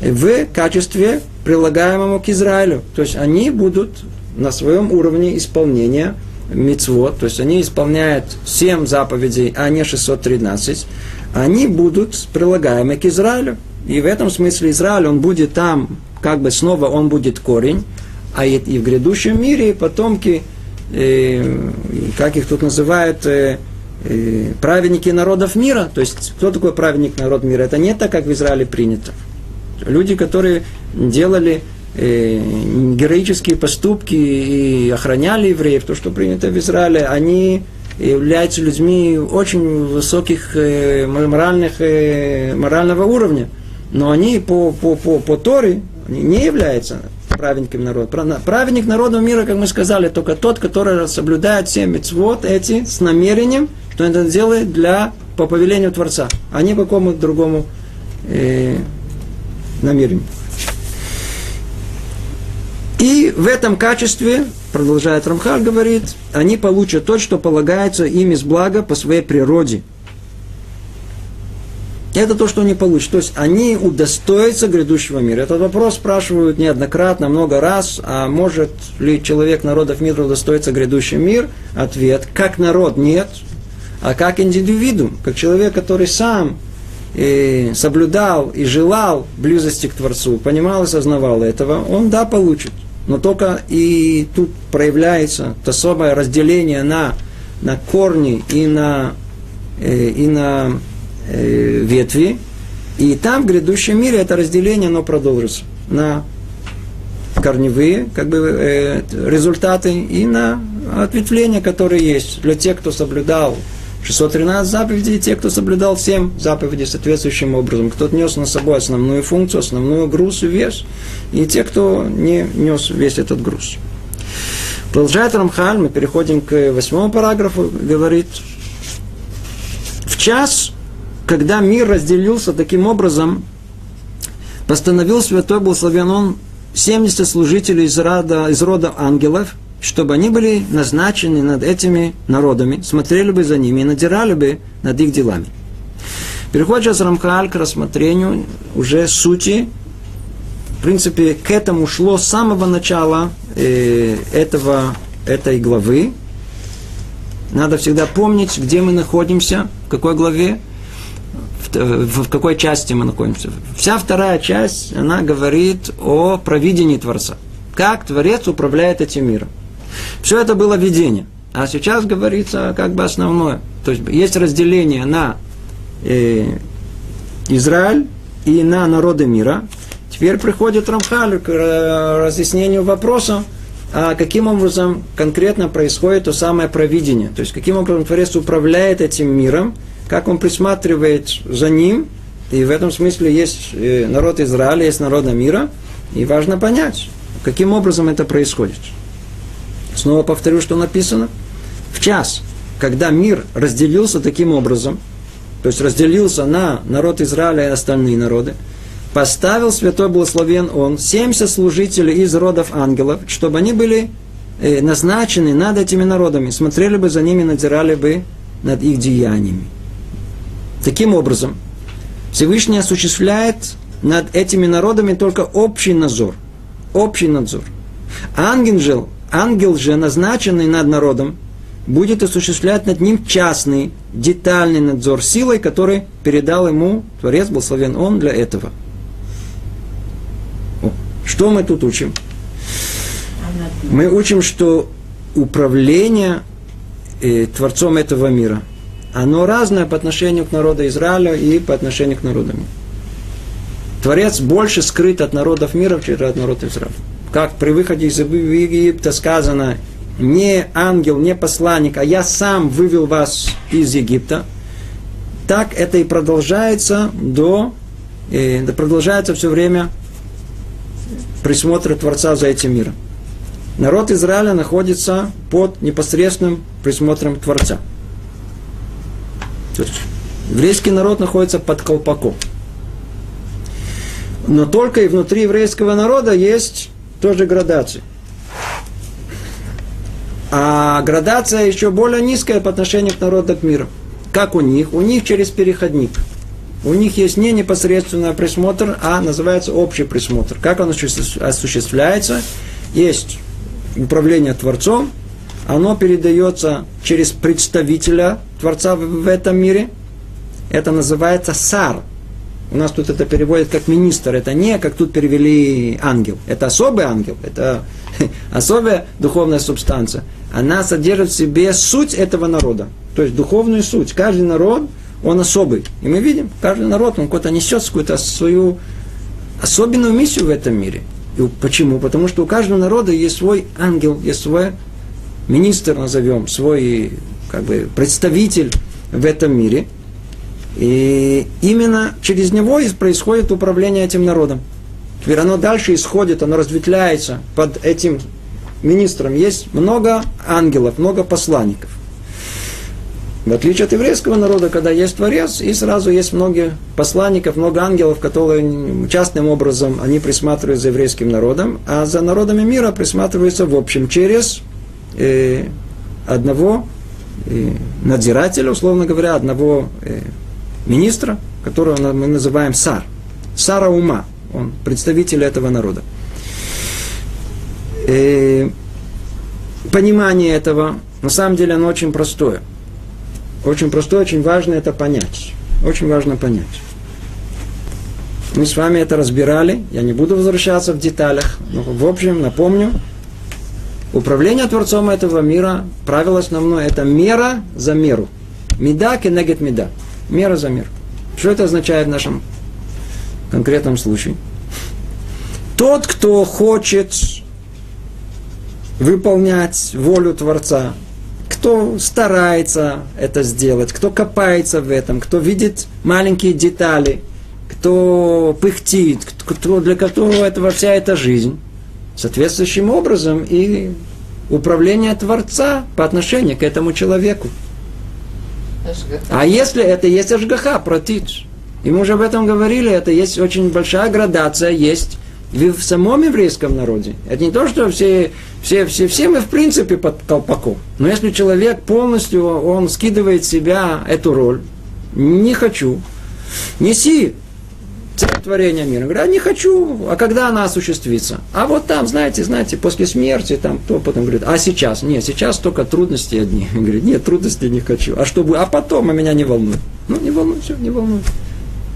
в качестве прилагаемому к Израилю. То есть они будут на своем уровне исполнения мицвод, то есть они исполняют 7 заповедей, а не 613, они будут прилагаемы к Израилю. И в этом смысле Израиль, он будет там, как бы снова он будет корень, а и, и в грядущем мире потомки, э, как их тут называют, э, э, праведники народов мира. То есть, кто такой праведник народ мира? Это не так, как в Израиле принято. Люди, которые делали э, героические поступки и охраняли евреев, то, что принято в Израиле, они являются людьми очень высоких э, моральных, э, морального уровня. Но они по, по, по, по Торе не являются праведником народа. Праведник народного мира, как мы сказали, только тот, который соблюдает все мецвод эти с намерением, что это делает для, по повелению Творца, а не по какому-то другому э, намерению. И в этом качестве, продолжает Рамхаль, говорит, они получат то, что полагается им из блага по своей природе – это то, что они получат. То есть они удостоятся грядущего мира. Этот вопрос спрашивают неоднократно, много раз. А может ли человек народов мира удостоиться грядущий мир? Ответ. Как народ нет. А как индивидуум, как человек, который сам и соблюдал и желал близости к Творцу, понимал и сознавал этого, он да, получит. Но только и тут проявляется то особое разделение на, на корни и на, э, и на ветви, и там в грядущем мире это разделение, оно продолжится на корневые как бы, э, результаты и на ответвления, которые есть для тех, кто соблюдал 613 заповедей, и те, кто соблюдал 7 заповедей соответствующим образом. Кто нес на собой основную функцию, основную груз и вес, и те, кто не нес весь этот груз. Продолжает Рамхаль, мы переходим к восьмому параграфу, говорит, в час когда мир разделился таким образом, постановил святой благословен он 70 служителей из рода, из рода ангелов, чтобы они были назначены над этими народами, смотрели бы за ними и надирали бы над их делами. Переходит сейчас Рамхааль к рассмотрению уже сути. В принципе, к этому шло с самого начала э, этого, этой главы. Надо всегда помнить, где мы находимся, в какой главе в какой части мы находимся. Вся вторая часть, она говорит о провидении Творца. Как Творец управляет этим миром. Все это было видение. А сейчас говорится как бы основное. То есть есть разделение на э, Израиль и на народы мира. Теперь приходит Рамхаль к разъяснению вопроса, а каким образом конкретно происходит то самое провидение. То есть каким образом Творец управляет этим миром – как он присматривает за ним, и в этом смысле есть э, народ Израиля, есть народ мира, и важно понять, каким образом это происходит. Снова повторю, что написано. В час, когда мир разделился таким образом, то есть разделился на народ Израиля и остальные народы, поставил святой благословен он 70 служителей из родов ангелов, чтобы они были э, назначены над этими народами, смотрели бы за ними, надзирали бы над их деяниями. Таким образом, Всевышний осуществляет над этими народами только общий надзор. Общий надзор. Ангел же, ангел же, назначенный над народом, будет осуществлять над ним частный, детальный надзор силой, который передал ему Творец, благословен он для этого. Что мы тут учим? Мы учим, что управление э, Творцом этого мира – оно разное по отношению к народу Израиля и по отношению к народам. Творец больше скрыт от народов мира, чем от народа Израиля. Как при выходе из Египта сказано, не ангел, не посланник, а я сам вывел вас из Египта, так это и продолжается до, и продолжается все время присмотра Творца за этим миром. Народ Израиля находится под непосредственным присмотром Творца. То есть еврейский народ находится под колпаком. Но только и внутри еврейского народа есть тоже градации. А градация еще более низкая по отношению к народам мира. Как у них? У них через переходник. У них есть не непосредственный присмотр, а называется общий присмотр. Как он осуществляется? Есть управление Творцом, оно передается через представителя Творца в этом мире. Это называется сар. У нас тут это переводят как министр. Это не, как тут перевели ангел. Это особый ангел. Это (laughs) особая духовная субстанция. Она содержит в себе суть этого народа. То есть духовную суть. Каждый народ, он особый. И мы видим, каждый народ, он куда-то несет какую-то свою особенную миссию в этом мире. И почему? Потому что у каждого народа есть свой ангел, есть свой министр, назовем, свой как бы, представитель в этом мире. И именно через него происходит управление этим народом. Теперь оно дальше исходит, оно разветвляется под этим министром. Есть много ангелов, много посланников. В отличие от еврейского народа, когда есть Творец, и сразу есть много посланников, много ангелов, которые частным образом они присматривают за еврейским народом, а за народами мира присматриваются в общем через э, одного э, надзирателя, условно говоря, одного э, министра, которого мы называем Сар. Сара ума, он представитель этого народа. Э, понимание этого, на самом деле, оно очень простое – очень простое, очень важно это понять. Очень важно понять. Мы с вами это разбирали, я не буду возвращаться в деталях, но в общем напомню, управление Творцом этого мира, правило основное, это мера за меру. Меда кенегет меда. Мера за меру. Что это означает в нашем конкретном случае? Тот, кто хочет выполнять волю Творца, кто старается это сделать, кто копается в этом, кто видит маленькие детали, кто пыхтит, кто, для которого это вся эта жизнь, соответствующим образом и управление Творца по отношению к этому человеку. А если это есть Ашгаха, протич, и мы уже об этом говорили, это есть очень большая градация, есть в самом еврейском народе. Это не то, что все, все, все, все мы в принципе под колпаком. Но если человек полностью, он скидывает себя эту роль, не хочу, неси цель творения мира. Говорю, а не хочу, а когда она осуществится? А вот там, знаете, знаете, после смерти, там, кто потом говорит, а сейчас? Нет, сейчас только трудности одни. (laughs) Говорит, нет, трудностей не хочу. А что будет? А потом, а меня не волнует. Ну, не волнует, все, не волнует.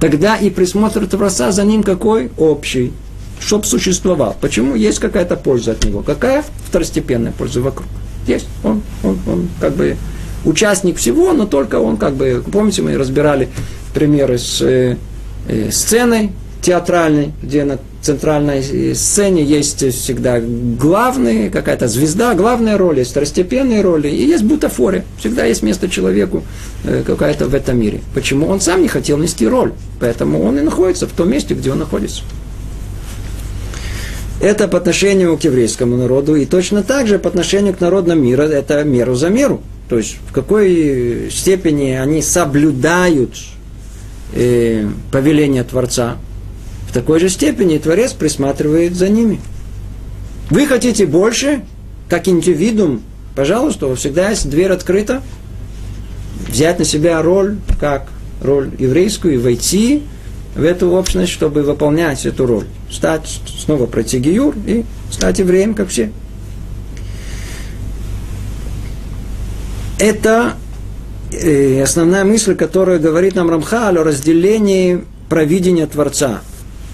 Тогда и присмотр Творца за ним какой? Общий чтобы существовал. Почему? Есть какая-то польза от него. Какая? Второстепенная польза вокруг. Есть. Он, он, он как бы участник всего, но только он как бы... Помните, мы разбирали примеры с э, сценой театральной, где на центральной э, сцене есть всегда главный, какая-то звезда, главная роль, есть второстепенные роли, и есть бутафория. Всегда есть место человеку э, какая-то в этом мире. Почему? Он сам не хотел нести роль, поэтому он и находится в том месте, где он находится. Это по отношению к еврейскому народу, и точно так же по отношению к народам мира, это меру за меру. То есть в какой степени они соблюдают э, повеление Творца, в такой же степени Творец присматривает за ними. Вы хотите больше, как индивидуум, пожалуйста, всегда есть дверь открыта, взять на себя роль, как роль еврейскую, и войти в эту общность, чтобы выполнять эту роль. Стать, снова пройти гиюр и стать евреем, как все. Это э, основная мысль, которая говорит нам Рамхаль о разделении провидения Творца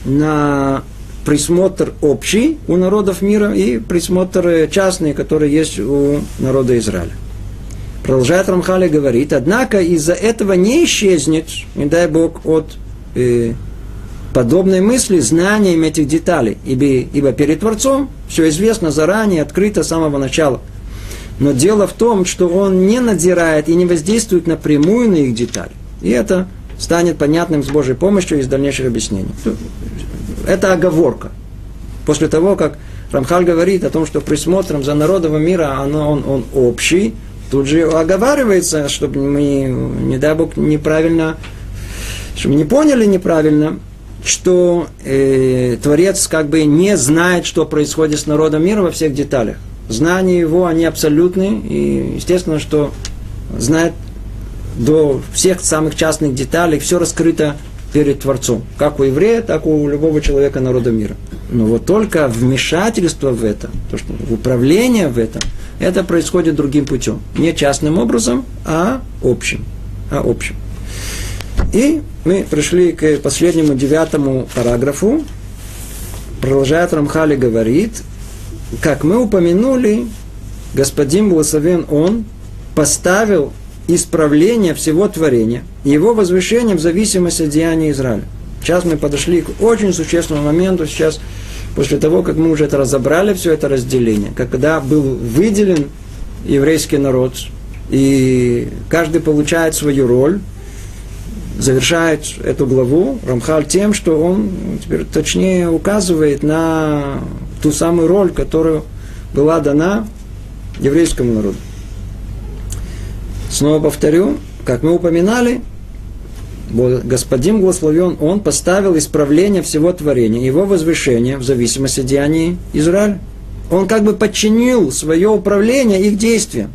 на присмотр общий у народов мира и присмотр частный, который есть у народа Израиля. Продолжает Рамхали говорит, однако из-за этого не исчезнет, не дай Бог, от э, подобной мысли знанием этих деталей, ибо, ибо перед Творцом все известно заранее, открыто с самого начала. Но дело в том, что он не надзирает и не воздействует напрямую на их детали. И это станет понятным с Божьей помощью из дальнейших объяснений. Это оговорка. После того, как Рамхаль говорит о том, что присмотром за народом мира оно, он, он общий, тут же оговаривается, чтобы мы, не дай Бог, неправильно чтобы не поняли неправильно, что э, Творец как бы не знает, что происходит с народом мира во всех деталях. Знания его, они абсолютны, и естественно, что знает до всех самых частных деталей, все раскрыто перед Творцом. Как у еврея, так и у любого человека народа мира. Но вот только вмешательство в это, то, что управление в этом, это происходит другим путем. Не частным образом, а общим. А общим. И мы пришли к последнему девятому параграфу. Продолжает Рамхали говорит, как мы упомянули, господин благословен он поставил исправление всего творения, его возвышение в зависимости от деяния Израиля. Сейчас мы подошли к очень существенному моменту, сейчас после того, как мы уже это разобрали, все это разделение, когда был выделен еврейский народ, и каждый получает свою роль, завершает эту главу Рамхаль тем, что он теперь точнее указывает на ту самую роль, которую была дана еврейскому народу. Снова повторю, как мы упоминали, Господин благословен, Он поставил исправление всего творения, его возвышение в зависимости от деяний Израиля. Он как бы подчинил свое управление их действиям.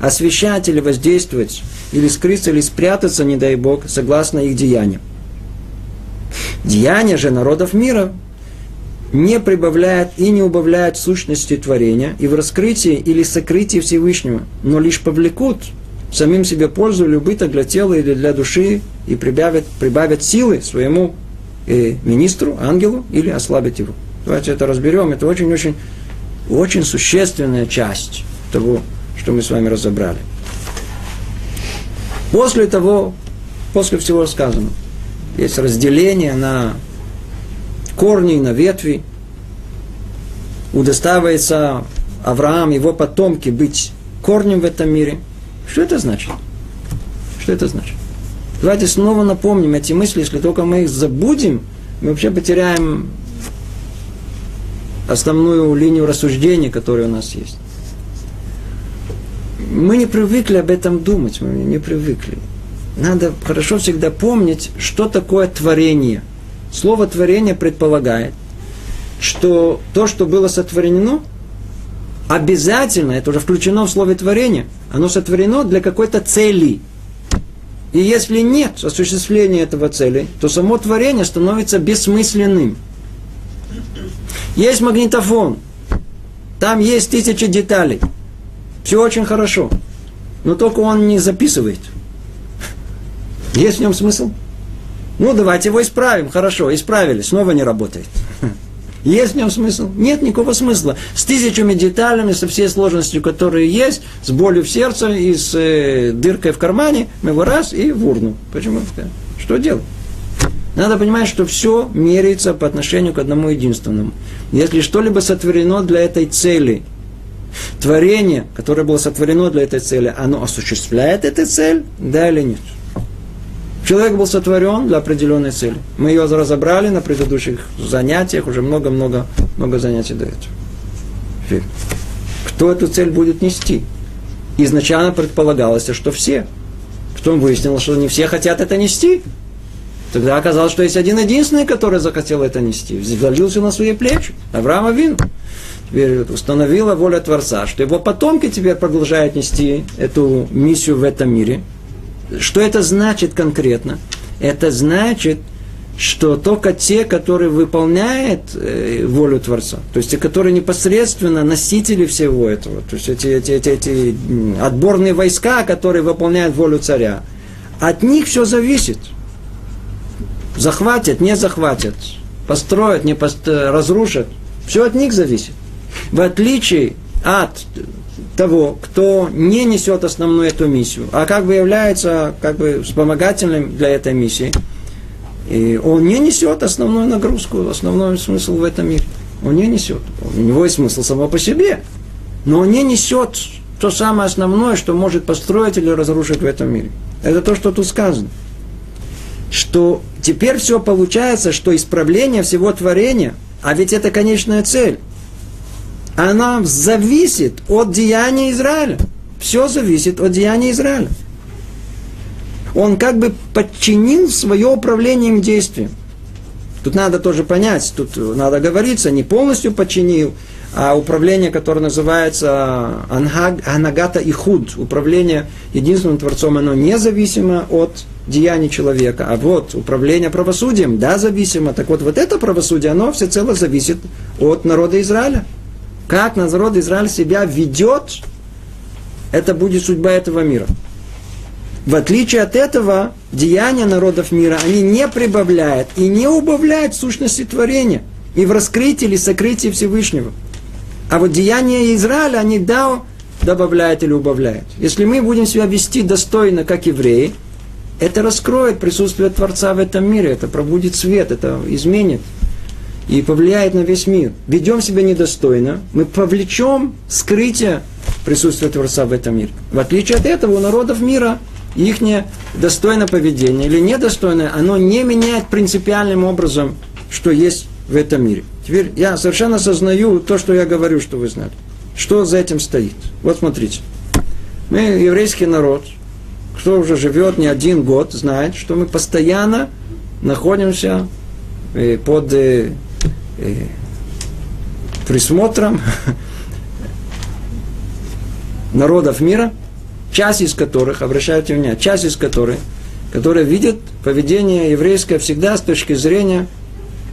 Освещать или воздействовать, или скрыться, или спрятаться, не дай Бог, согласно их деяниям. Деяния же народов мира не прибавляют и не убавляют сущности творения и в раскрытии или сокрытии Всевышнего, но лишь повлекут самим себе пользу или убыток для тела или для души и прибавят, прибавят силы своему э, министру, ангелу или ослабят его. Давайте это разберем. Это очень-очень очень существенная часть того, что мы с вами разобрали. После того, после всего сказанного, есть разделение на корни, на ветви. Удостаивается Авраам, его потомки быть корнем в этом мире – что это значит? Что это значит? Давайте снова напомним эти мысли, если только мы их забудем, мы вообще потеряем основную линию рассуждения, которая у нас есть. Мы не привыкли об этом думать, мы не привыкли. Надо хорошо всегда помнить, что такое творение. Слово творение предполагает, что то, что было сотворено, обязательно, это уже включено в слове творение, оно сотворено для какой-то цели. И если нет осуществления этого цели, то само творение становится бессмысленным. Есть магнитофон, там есть тысячи деталей. Все очень хорошо. Но только он не записывает. Есть в нем смысл? Ну, давайте его исправим. Хорошо, исправили, снова не работает. (laughs) Есть в нем смысл? Нет никакого смысла. С тысячами деталями, со всей сложностью, которые есть, с болью в сердце и с э, дыркой в кармане, мы его раз и в урну. Почему? Что делать? Надо понимать, что все меряется по отношению к одному единственному. Если что-либо сотворено для этой цели, творение, которое было сотворено для этой цели, оно осуществляет эту цель, да или нет? Человек был сотворен для определенной цели. Мы ее разобрали на предыдущих занятиях, уже много-много много занятий до этого. Кто эту цель будет нести? Изначально предполагалось, что все. Потом выяснилось, что не все хотят это нести. Тогда оказалось, что есть один единственный, который захотел это нести. Взвалился на свои плечи. Авраам Вин. Теперь установила воля Творца, что его потомки теперь продолжают нести эту миссию в этом мире – что это значит конкретно? Это значит, что только те, которые выполняют э, волю Творца, то есть те, которые непосредственно носители всего этого, то есть эти, эти, эти, эти отборные войска, которые выполняют волю царя, от них все зависит. Захватят, не захватят, построят, не пост... разрушат. Все от них зависит. В отличие от того, кто не несет основную эту миссию, а как бы является как бы вспомогательным для этой миссии, и он не несет основную нагрузку, основной смысл в этом мире. Он не несет. У него есть смысл само по себе, но он не несет то самое основное, что может построить или разрушить в этом мире. Это то, что тут сказано. Что теперь все получается, что исправление всего творения, а ведь это конечная цель, она зависит от деяния Израиля. Все зависит от деяния Израиля. Он как бы подчинил свое управление им действием. Тут надо тоже понять, тут надо говориться, не полностью подчинил, а управление, которое называется Анагата и Худ, управление единственным Творцом, оно независимо от деяний человека. А вот управление правосудием, да, зависимо. Так вот, вот это правосудие, оно всецело зависит от народа Израиля. Как народ Израиль себя ведет, это будет судьба этого мира. В отличие от этого, деяния народов мира, они не прибавляют и не убавляют сущности творения и в раскрытии или сокрытии Всевышнего. А вот деяния Израиля, они да, добавляют или убавляют. Если мы будем себя вести достойно, как евреи, это раскроет присутствие Творца в этом мире, это пробудит свет, это изменит и повлияет на весь мир. Ведем себя недостойно, мы повлечем скрытие присутствия Творца в этом мире. В отличие от этого, у народов мира их достойное поведение или недостойное, оно не меняет принципиальным образом, что есть в этом мире. Теперь я совершенно осознаю то, что я говорю, что вы знали. Что за этим стоит? Вот смотрите. Мы еврейский народ, кто уже живет не один год, знает, что мы постоянно находимся э, под э, присмотром народов мира, часть из которых, обращайте внимание, часть из которых, которые видят поведение еврейское всегда с точки зрения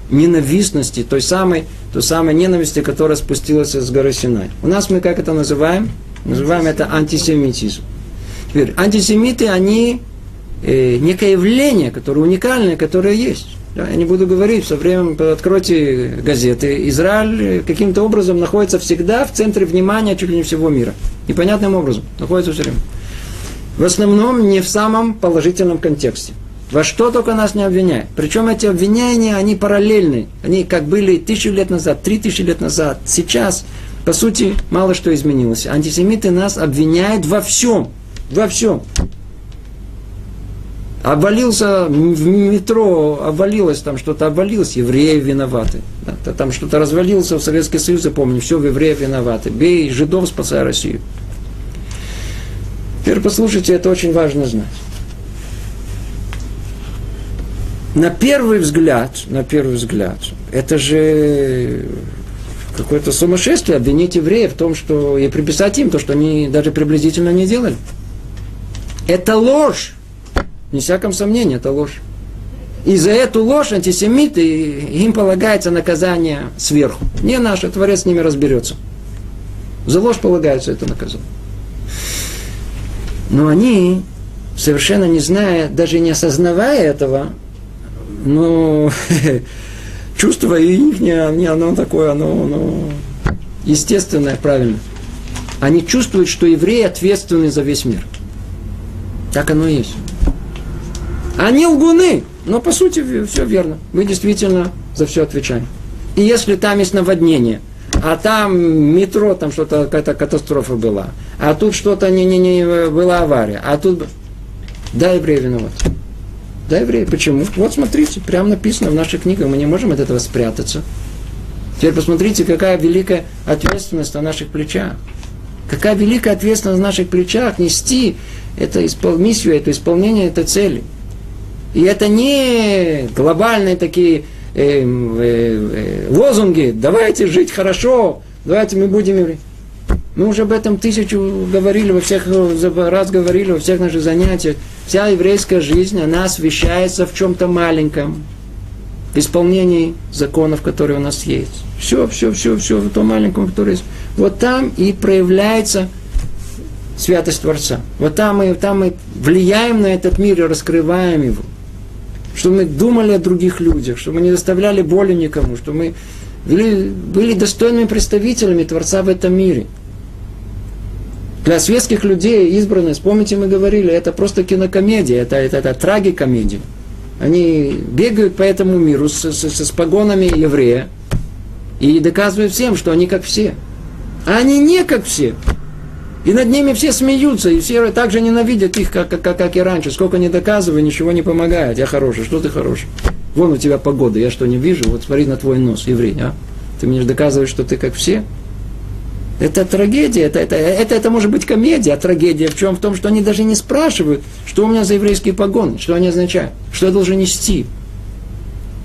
ненавистности, той самой, той самой ненависти, которая спустилась с горы Синай. У нас мы как это называем? Называем это антисемитизм. Теперь, антисемиты, они э, некое явление, которое уникальное, которое есть. Да, я не буду говорить, со временем откройте газеты. Израиль каким-то образом находится всегда в центре внимания чуть ли не всего мира. Непонятным образом. Находится все время. В основном не в самом положительном контексте. Во что только нас не обвиняют. Причем эти обвинения, они параллельны. Они как были тысячу лет назад, три тысячи лет назад. Сейчас, по сути, мало что изменилось. Антисемиты нас обвиняют во всем. Во всем. Обвалился в метро, обвалилось там что-то, обвалилось, евреи виноваты. Да, там что-то развалился в Советский Союз, я помню, все, в евреев виноваты. Бей жидов, спасай Россию. Теперь послушайте, это очень важно знать на первый взгляд, на первый взгляд, это же какое-то сумасшествие обвинить евреев в том, что и приписать им то, что они даже приблизительно не делали. Это ложь. Не всяком сомнении, это ложь. И за эту ложь антисемиты, им полагается наказание сверху. Не наш, а Творец с ними разберется. За ложь полагается это наказание. Но они, совершенно не зная, даже не осознавая этого, ну, (laughs) чувство их, не, оно такое, оно, оно естественное, правильно. Они чувствуют, что евреи ответственны за весь мир. Так оно и есть. Они лгуны, но по сути все верно. Мы действительно за все отвечаем. И если там есть наводнение, а там метро, там что-то, какая-то катастрофа была, а тут что-то не, не, не была авария, а тут... Да, евреи виноваты. Да, евреи. Почему? Вот смотрите, прямо написано в нашей книге, мы не можем от этого спрятаться. Теперь посмотрите, какая великая ответственность на наших плечах. Какая великая ответственность на наших плечах нести это испол... миссию, это исполнение этой цели. И это не глобальные такие э, э, э, лозунги, давайте жить хорошо, давайте мы будем. Мы уже об этом тысячу говорили, во всех раз говорили, во всех наших занятиях. Вся еврейская жизнь, она освещается в чем-то маленьком, в исполнении законов, которые у нас есть. Все, все, все, все в том маленьком, которое есть. Вот там и проявляется святость Творца. Вот там мы, там мы влияем на этот мир и раскрываем его. Что мы думали о других людях, что мы не доставляли боли никому, что мы были, были достойными представителями Творца в этом мире – для светских людей избранность, помните, мы говорили, это просто кинокомедия, это, это, это трагикомедия. Они бегают по этому миру с, с, с погонами еврея и доказывают всем, что они как все. А они не как все. И над ними все смеются, и все также ненавидят их, как, как, как и раньше. Сколько не доказываю, ничего не помогает. Я хороший, что ты хороший? Вон у тебя погода, я что не вижу? Вот смотри на твой нос, еврей, а? Ты мне доказываешь, что ты как все? Это трагедия, это, это, это, это может быть комедия, а трагедия в чем? В том, что они даже не спрашивают, что у меня за еврейские погоны, что они означают, что я должен нести.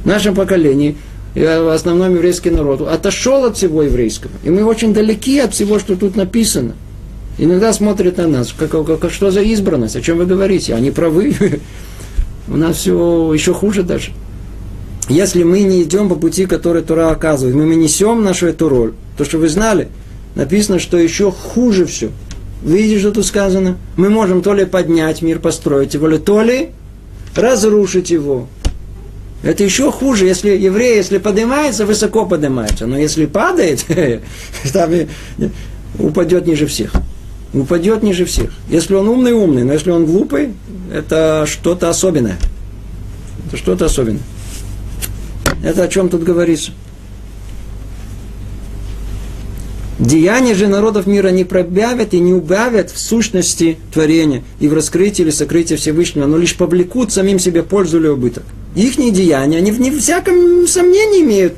В нашем поколении в основном еврейский народ отошел от всего еврейского. И мы очень далеки от всего, что тут написано. Иногда смотрят на нас, как, как, что за избранность, о чем вы говорите, они правы. У нас все еще хуже даже. Если мы не идем по пути, который Тура оказывает, мы несем нашу эту роль, то, что вы знали – написано, что еще хуже все. Видите, что тут сказано? Мы можем то ли поднять мир, построить его, то ли разрушить его. Это еще хуже, если еврей, если поднимается, высоко поднимается. Но если падает, (laughs) там упадет ниже всех упадет ниже всех. Если он умный, умный, но если он глупый, это что-то особенное. Это что-то особенное. Это о чем тут говорится. Деяния же народов мира не пробявят и не убавят в сущности творения и в раскрытии или сокрытии Всевышнего, но лишь повлекут самим себе пользу или убыток. Их деяния, они в вне всяком сомнении имеют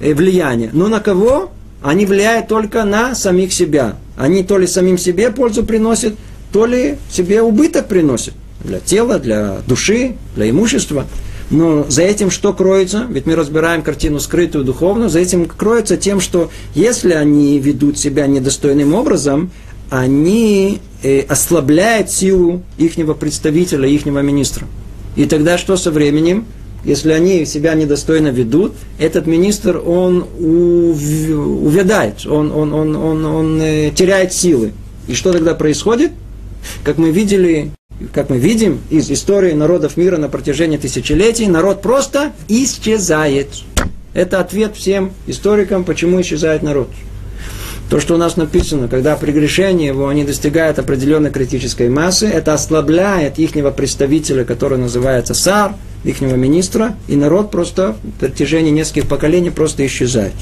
э, влияние. Но на кого? Они влияют только на самих себя. Они то ли самим себе пользу приносят, то ли себе убыток приносят. Для тела, для души, для имущества. Но за этим что кроется? Ведь мы разбираем картину скрытую духовную. За этим кроется тем, что если они ведут себя недостойным образом, они э, ослабляют силу ихнего представителя, ихнего министра. И тогда что со временем? Если они себя недостойно ведут, этот министр, он увядает, он, он, он, он, он э, теряет силы. И что тогда происходит? Как мы видели как мы видим из истории народов мира на протяжении тысячелетий, народ просто исчезает. Это ответ всем историкам, почему исчезает народ. То, что у нас написано, когда прегрешение его, они достигают определенной критической массы, это ослабляет ихнего представителя, который называется сар, ихнего министра, и народ просто в протяжении нескольких поколений просто исчезает.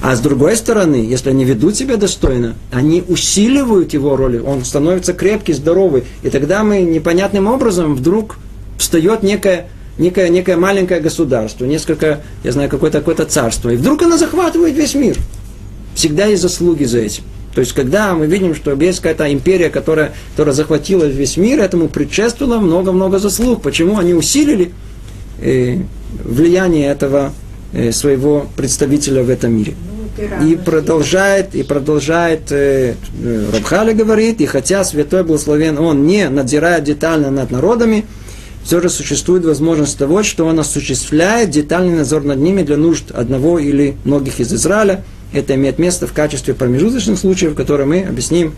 А с другой стороны, если они ведут себя достойно, они усиливают его роль, он становится крепкий, здоровый. И тогда мы непонятным образом вдруг встает некое, некое, некое маленькое государство, несколько, я знаю, какое-то какое царство. И вдруг оно захватывает весь мир. Всегда есть заслуги за этим. То есть, когда мы видим, что есть какая-то империя, которая, которая захватила весь мир, этому предшествовало много-много заслуг. Почему они усилили э, влияние этого Э, своего представителя в этом мире. Ну, и продолжает, и продолжает, э, э, Рабхали говорит, и хотя святой благословен он не надзирает детально над народами, все же существует возможность того, что он осуществляет детальный надзор над ними для нужд одного или многих из Израиля. Это имеет место в качестве промежуточных случаев, которые мы объясним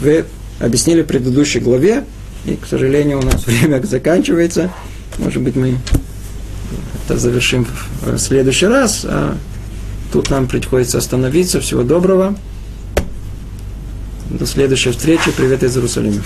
в, объяснили в предыдущей главе. И, к сожалению, у нас (laughs) время заканчивается. Может быть, мы это завершим в следующий раз. А тут нам приходится остановиться. Всего доброго. До следующей встречи. Привет из Иерусалима.